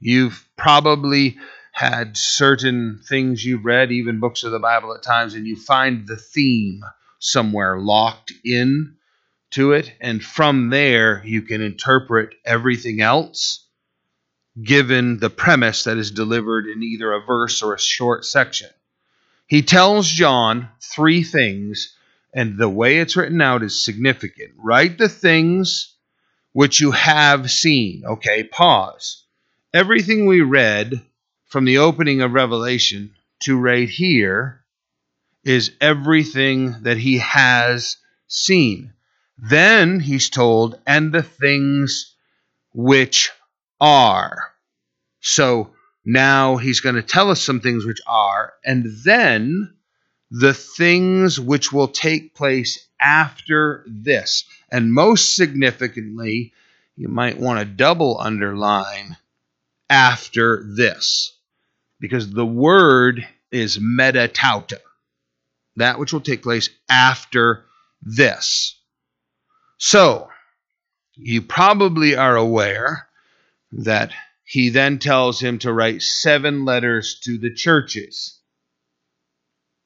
You've probably had certain things you've read, even books of the Bible at times, and you find the theme somewhere locked in to it. And from there, you can interpret everything else given the premise that is delivered in either a verse or a short section. He tells John three things, and the way it's written out is significant. Write the things which you have seen. Okay, pause. Everything we read from the opening of Revelation to right here is everything that he has seen. Then he's told, and the things which are. So now he's going to tell us some things which are, and then the things which will take place after this. And most significantly, you might want to double underline after this, because the word is metatauta, that which will take place after this. So, you probably are aware that he then tells him to write seven letters to the churches.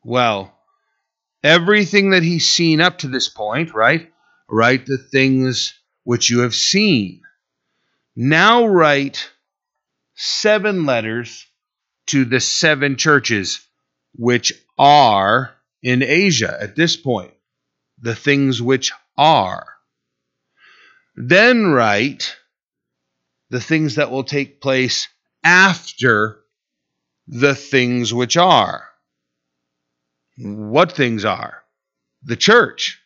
Well, everything that he's seen up to this point, right? Write the things which you have seen. Now write seven letters to the seven churches which are in Asia at this point. The things which are. Then write the things that will take place after the things which are. What things are? The church.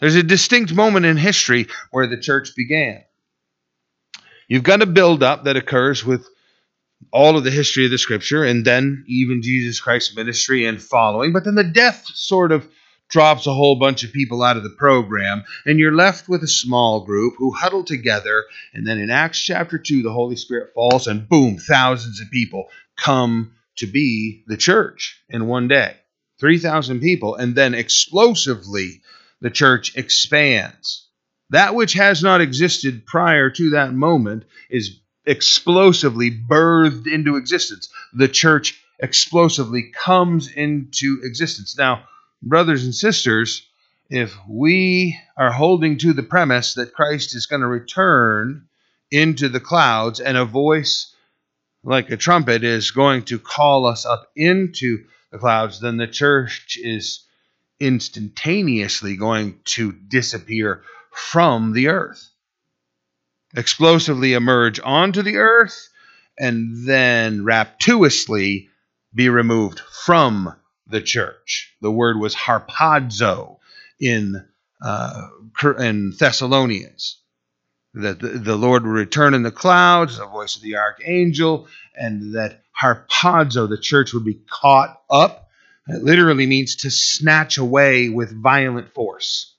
There's a distinct moment in history where the church began. You've got a build-up that occurs with all of the history of the scripture and then even Jesus Christ's ministry and following, but then the death sort of drops a whole bunch of people out of the program, and you're left with a small group who huddle together. And then in Acts chapter 2, the Holy Spirit falls, and boom, thousands of people come to be the church in one day 3,000 people. And then explosively, the church expands. That which has not existed prior to that moment is explosively birthed into existence. The church explosively comes into existence. Now, brothers and sisters, if we are holding to the premise that Christ is going to return into the clouds and a voice like a trumpet is going to call us up into the clouds, then the church is instantaneously going to disappear from the earth, explosively emerge onto the earth, and then raptuously be removed from the church. The word was harpazo in uh, in Thessalonians. That the, the Lord will return in the clouds, the voice of the archangel, and that harpazo, the church, would be caught up. It literally means to snatch away with violent force.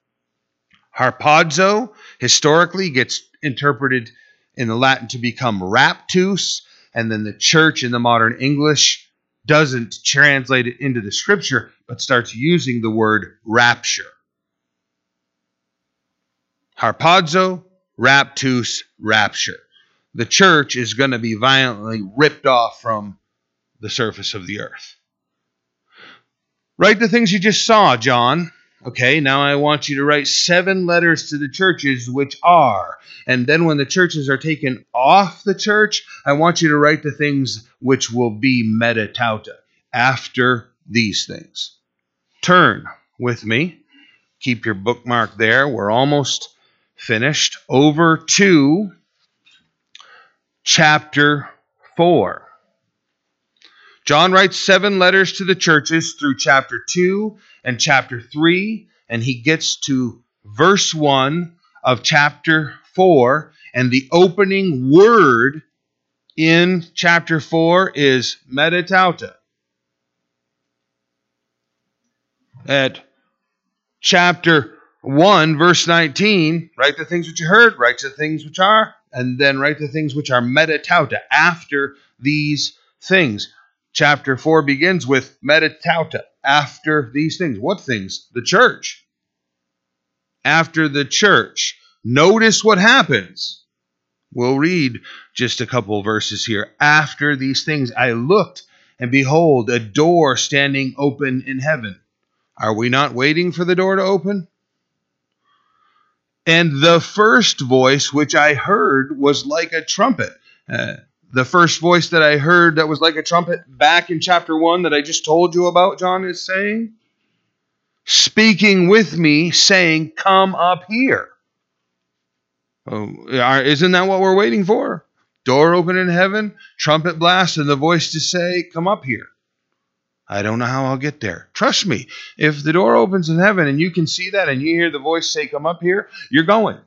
Harpazo historically gets interpreted in the Latin to become raptus, and then the church in the modern English doesn't translate it into the scripture, but starts using the word rapture. Harpazo, raptus, rapture. The church is going to be violently ripped off from the surface of the earth. Write the things you just saw, John. Okay, now I want you to write seven letters to the churches which are. And then when the churches are taken off the church, I want you to write the things which will be metatauta after these things. Turn with me. Keep your bookmark there. We're almost finished. Over to chapter 4. John writes seven letters to the churches through chapter 2 and chapter 3, and he gets to verse 1 of chapter 4, and the opening word in chapter 4 is metatauta. At chapter 1, verse 19, write the things which you heard, write the things which are, and then write the things which are metatauta after these things chapter 4 begins with metatauta, after these things. What things? The church. After the church. Notice what happens. We'll read just a couple verses here. After these things, I looked, and behold, a door standing open in heaven. Are we not waiting for the door to open? And the first voice which I heard was like a trumpet. Uh, the first voice that I heard that was like a trumpet back in chapter 1 that I just told you about, John is saying, speaking with me, saying, Come up here. Oh, isn't that what we're waiting for? Door open in heaven, trumpet blast, and the voice to say, Come up here. I don't know how I'll get there. Trust me, if the door opens in heaven and you can see that and you hear the voice say, Come up here, you're going.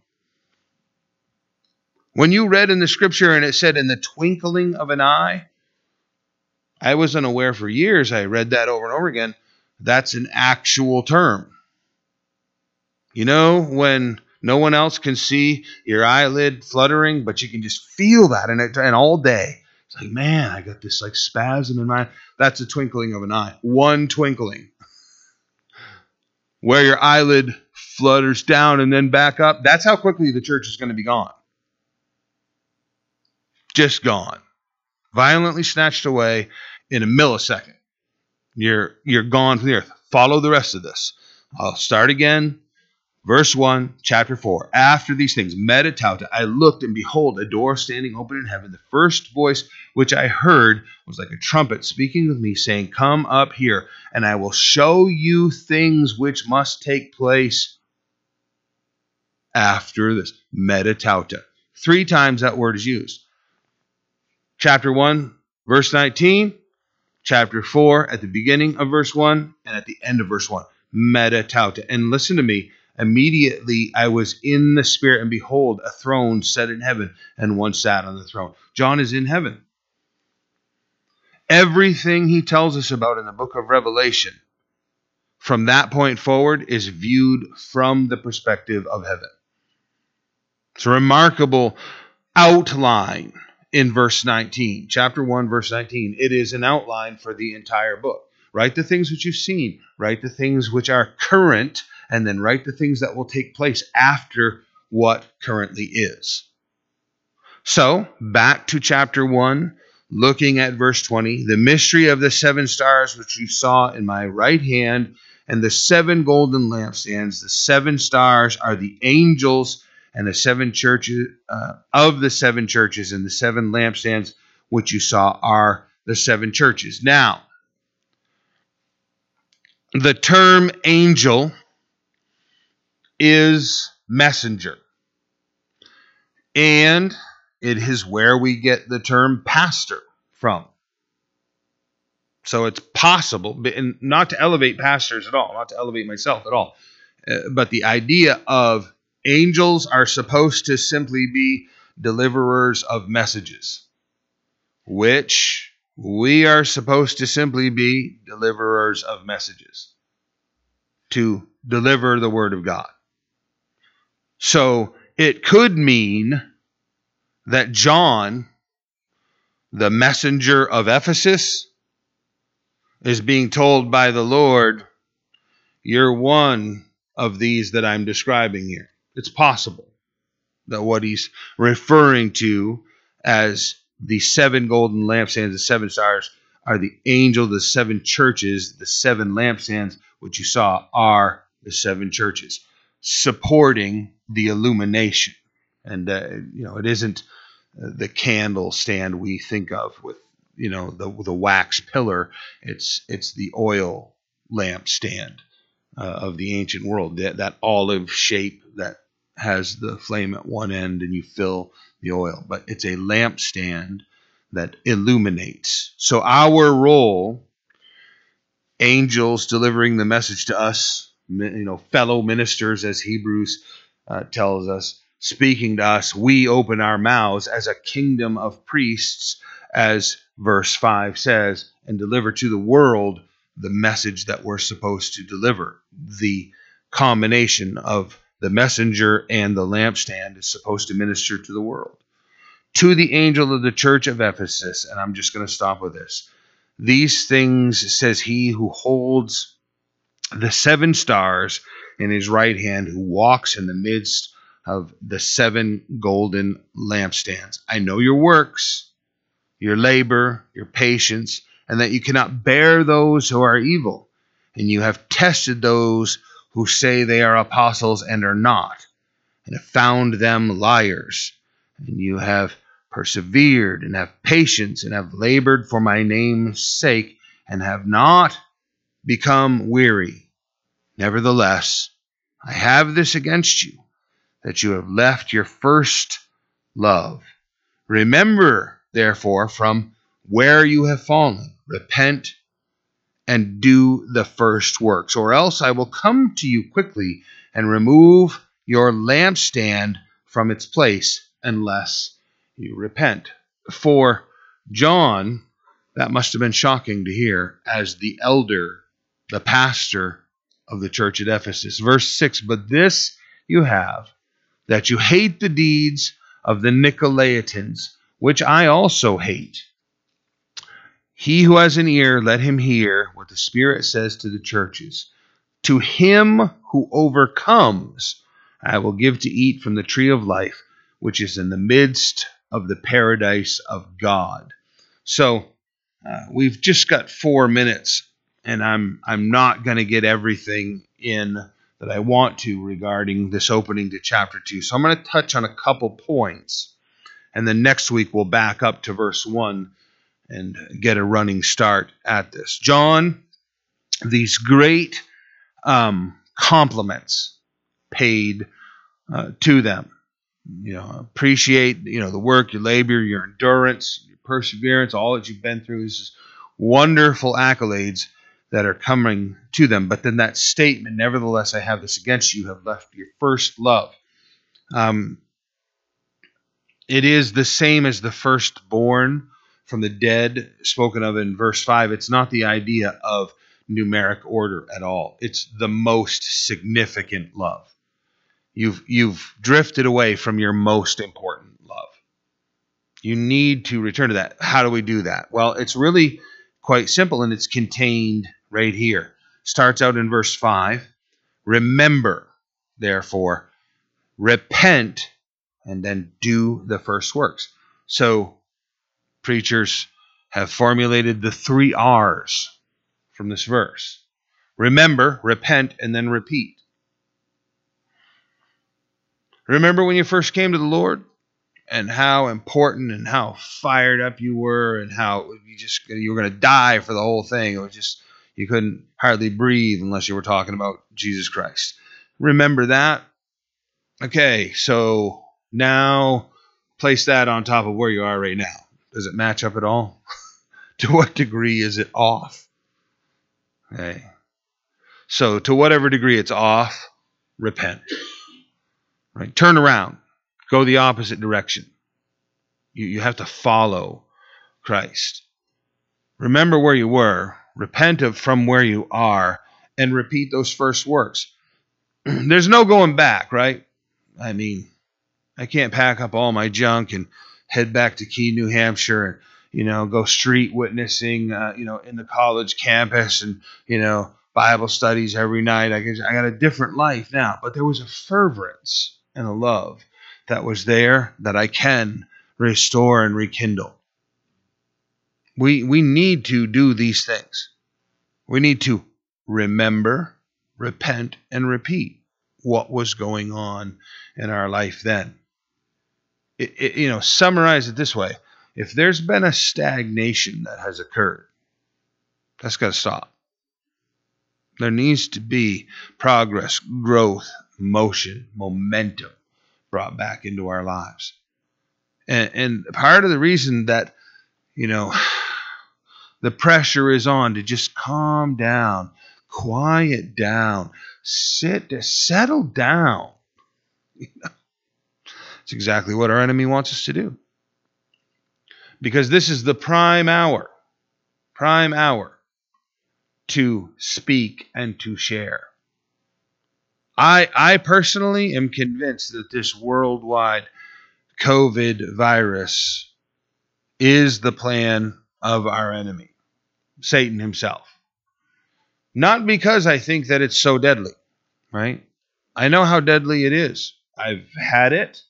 When you read in the scripture and it said, in the twinkling of an eye, I was unaware for years. I read that over and over again. That's an actual term. You know, when no one else can see your eyelid fluttering, but you can just feel that and, it, and all day. It's like, man, I got this like spasm in my. That's a twinkling of an eye. One twinkling. Where your eyelid flutters down and then back up. That's how quickly the church is going to be gone just gone, violently snatched away in a millisecond. You're you're gone from the earth. Follow the rest of this. I'll start again. Verse 1, chapter 4. After these things, metatauta, I looked, and behold, a door standing open in heaven. The first voice which I heard was like a trumpet speaking with me, saying, Come up here, and I will show you things which must take place after this. Metatauta. Three times that word is used chapter 1, verse 19, chapter 4, at the beginning of verse 1, and at the end of verse 1. Metatauta. And listen to me. Immediately I was in the Spirit, and behold, a throne set in heaven, and one sat on the throne. John is in heaven. Everything he tells us about in the book of Revelation from that point forward is viewed from the perspective of heaven. It's a remarkable outline in verse 19, chapter 1, verse 19. It is an outline for the entire book. Write the things which you've seen, write the things which are current, and then write the things that will take place after what currently is. So, back to chapter 1, looking at verse 20. The mystery of the seven stars which you saw in my right hand, and the seven golden lampstands. The seven stars are the angels and the seven churches uh, of the seven churches and the seven lampstands which you saw are the seven churches. Now, the term angel is messenger. And it is where we get the term pastor from. So it's possible, and not to elevate pastors at all, not to elevate myself at all, uh, but the idea of Angels are supposed to simply be deliverers of messages, which we are supposed to simply be deliverers of messages to deliver the Word of God. So it could mean that John, the messenger of Ephesus, is being told by the Lord, You're one of these that I'm describing here. It's possible that what he's referring to as the seven golden lampstands, the seven stars, are the angel, the seven churches, the seven lampstands, which you saw are the seven churches, supporting the illumination. And, uh, you know, it isn't uh, the candle stand we think of with, you know, the, the wax pillar. It's, it's the oil lamp stand uh, of the ancient world, that, that olive shape that has the flame at one end and you fill the oil. But it's a lampstand that illuminates. So our role, angels delivering the message to us, you know, fellow ministers, as Hebrews uh, tells us, speaking to us, we open our mouths as a kingdom of priests, as verse 5 says, and deliver to the world the message that we're supposed to deliver. The combination of the messenger and the lampstand is supposed to minister to the world. To the angel of the church of Ephesus, and I'm just going to stop with this. These things says he who holds the seven stars in his right hand, who walks in the midst of the seven golden lampstands. I know your works, your labor, your patience, and that you cannot bear those who are evil. And you have tested those who say they are apostles and are not, and have found them liars. And you have persevered and have patience and have labored for my name's sake and have not become weary. Nevertheless, I have this against you, that you have left your first love. Remember, therefore, from where you have fallen, repent and do the first works, or else I will come to you quickly and remove your lampstand from its place unless you repent. For John, that must have been shocking to hear as the elder, the pastor of the church at Ephesus. Verse 6 But this you have, that you hate the deeds of the Nicolaitans, which I also hate. He who has an ear, let him hear what the Spirit says to the churches. To him who overcomes, I will give to eat from the tree of life, which is in the midst of the paradise of God. So uh, we've just got four minutes, and I'm I'm not going to get everything in that I want to regarding this opening to chapter two. So I'm going to touch on a couple points, and then next week we'll back up to verse one and get a running start at this. John, these great um, compliments paid uh, to them. You know, appreciate you know the work, your labor, your endurance, your perseverance, all that you've been through. This is wonderful accolades that are coming to them. But then that statement, nevertheless, I have this against you, have left your first love. Um, it is the same as the firstborn from the dead spoken of in verse 5, it's not the idea of numeric order at all. It's the most significant love. You've you've drifted away from your most important love. You need to return to that. How do we do that? Well, it's really quite simple and it's contained right here. Starts out in verse 5. Remember, therefore, repent and then do the first works. So preachers have formulated the three R's from this verse remember, repent, and then repeat. Remember when you first came to the Lord and how important and how fired up you were and how you just you were going to die for the whole thing. It was just you couldn't hardly breathe unless you were talking about Jesus Christ. Remember that? Okay, so now place that on top of where you are right now. Does it match up at all? to what degree is it off? Okay. So, to whatever degree it's off, repent. Right? Turn around. Go the opposite direction. You, you have to follow Christ. Remember where you were, repent of from where you are, and repeat those first works. There's no going back, right? I mean, I can't pack up all my junk and head back to Keene, New Hampshire, and you know go street witnessing, uh, you know, in the college campus, and you know Bible studies every night. I guess I got a different life now, but there was a fervorance and a love that was there that I can restore and rekindle. We, we need to do these things. We need to remember, repent, and repeat what was going on in our life then. It, it, you know, summarize it this way if there's been a stagnation that has occurred, that's got to stop. There needs to be progress, growth, motion, momentum brought back into our lives. And, and part of the reason that, you know, the pressure is on to just calm down, quiet down, sit, settle down. It's exactly what our enemy wants us to do. Because this is the prime hour, prime hour to speak and to share. I, I personally am convinced that this worldwide COVID virus is the plan of our enemy, Satan himself. Not because I think that it's so deadly, right? I know how deadly it is. I've had it.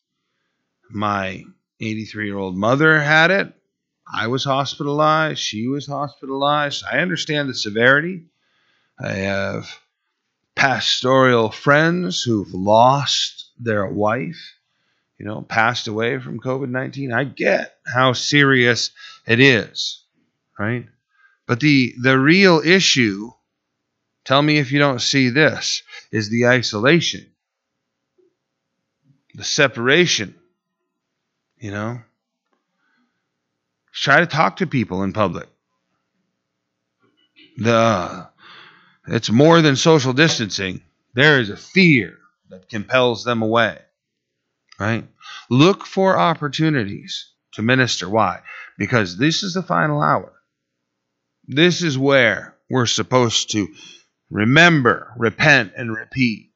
My 83 year old mother had it. I was hospitalized. She was hospitalized. I understand the severity. I have pastoral friends who've lost their wife, you know, passed away from COVID 19. I get how serious it is, right? But the, the real issue, tell me if you don't see this, is the isolation, the separation, you know? Try to talk to people in public. The it's more than social distancing. There is a fear that compels them away. Right? Look for opportunities to minister. Why? Because this is the final hour. This is where we're supposed to remember, repent, and repeat.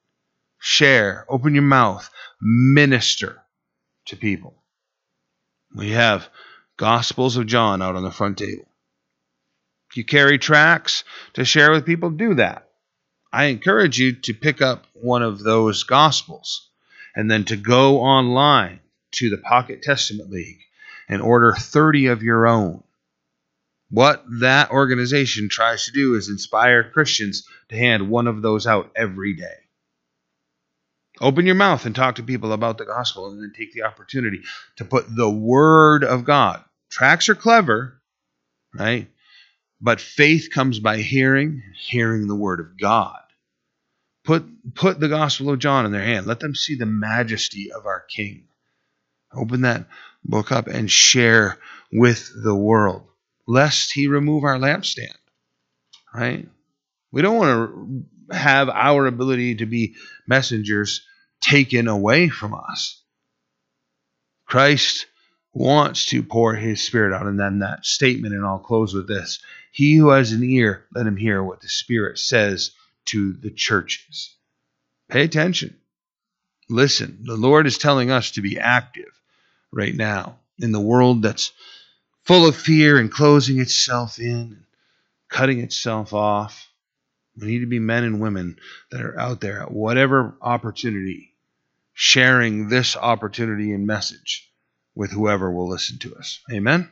Share, open your mouth, minister to people. We have Gospels of John out on the front table. If you carry tracts to share with people, do that. I encourage you to pick up one of those Gospels and then to go online to the Pocket Testament League and order 30 of your own. What that organization tries to do is inspire Christians to hand one of those out every day. Open your mouth and talk to people about the gospel and then take the opportunity to put the word of God. Tracts are clever, right? But faith comes by hearing, hearing the word of God. Put, put the Gospel of John in their hand. Let them see the majesty of our King. Open that book up and share with the world, lest he remove our lampstand. Right? We don't want to have our ability to be messengers taken away from us. Christ wants to pour his spirit out. And then that statement, and I'll close with this he who has an ear, let him hear what the Spirit says to the churches. Pay attention. Listen. The Lord is telling us to be active right now in the world that's full of fear and closing itself in and cutting itself off. We need to be men and women that are out there at whatever opportunity, sharing this opportunity and message with whoever will listen to us. Amen?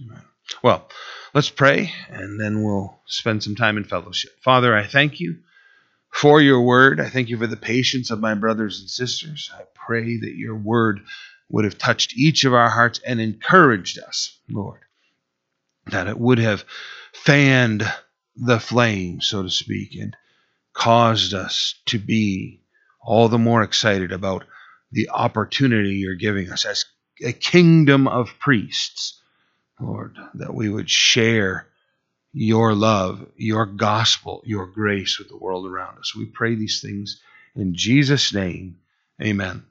Amen. Well, let's pray and then we'll spend some time in fellowship. Father, I thank you for your word. I thank you for the patience of my brothers and sisters. I pray that your word would have touched each of our hearts and encouraged us, Lord, that it would have fanned the flame, so to speak, and caused us to be all the more excited about the opportunity you're giving us as a kingdom of priests Lord, that we would share your love, your gospel, your grace with the world around us. We pray these things in Jesus' name. Amen.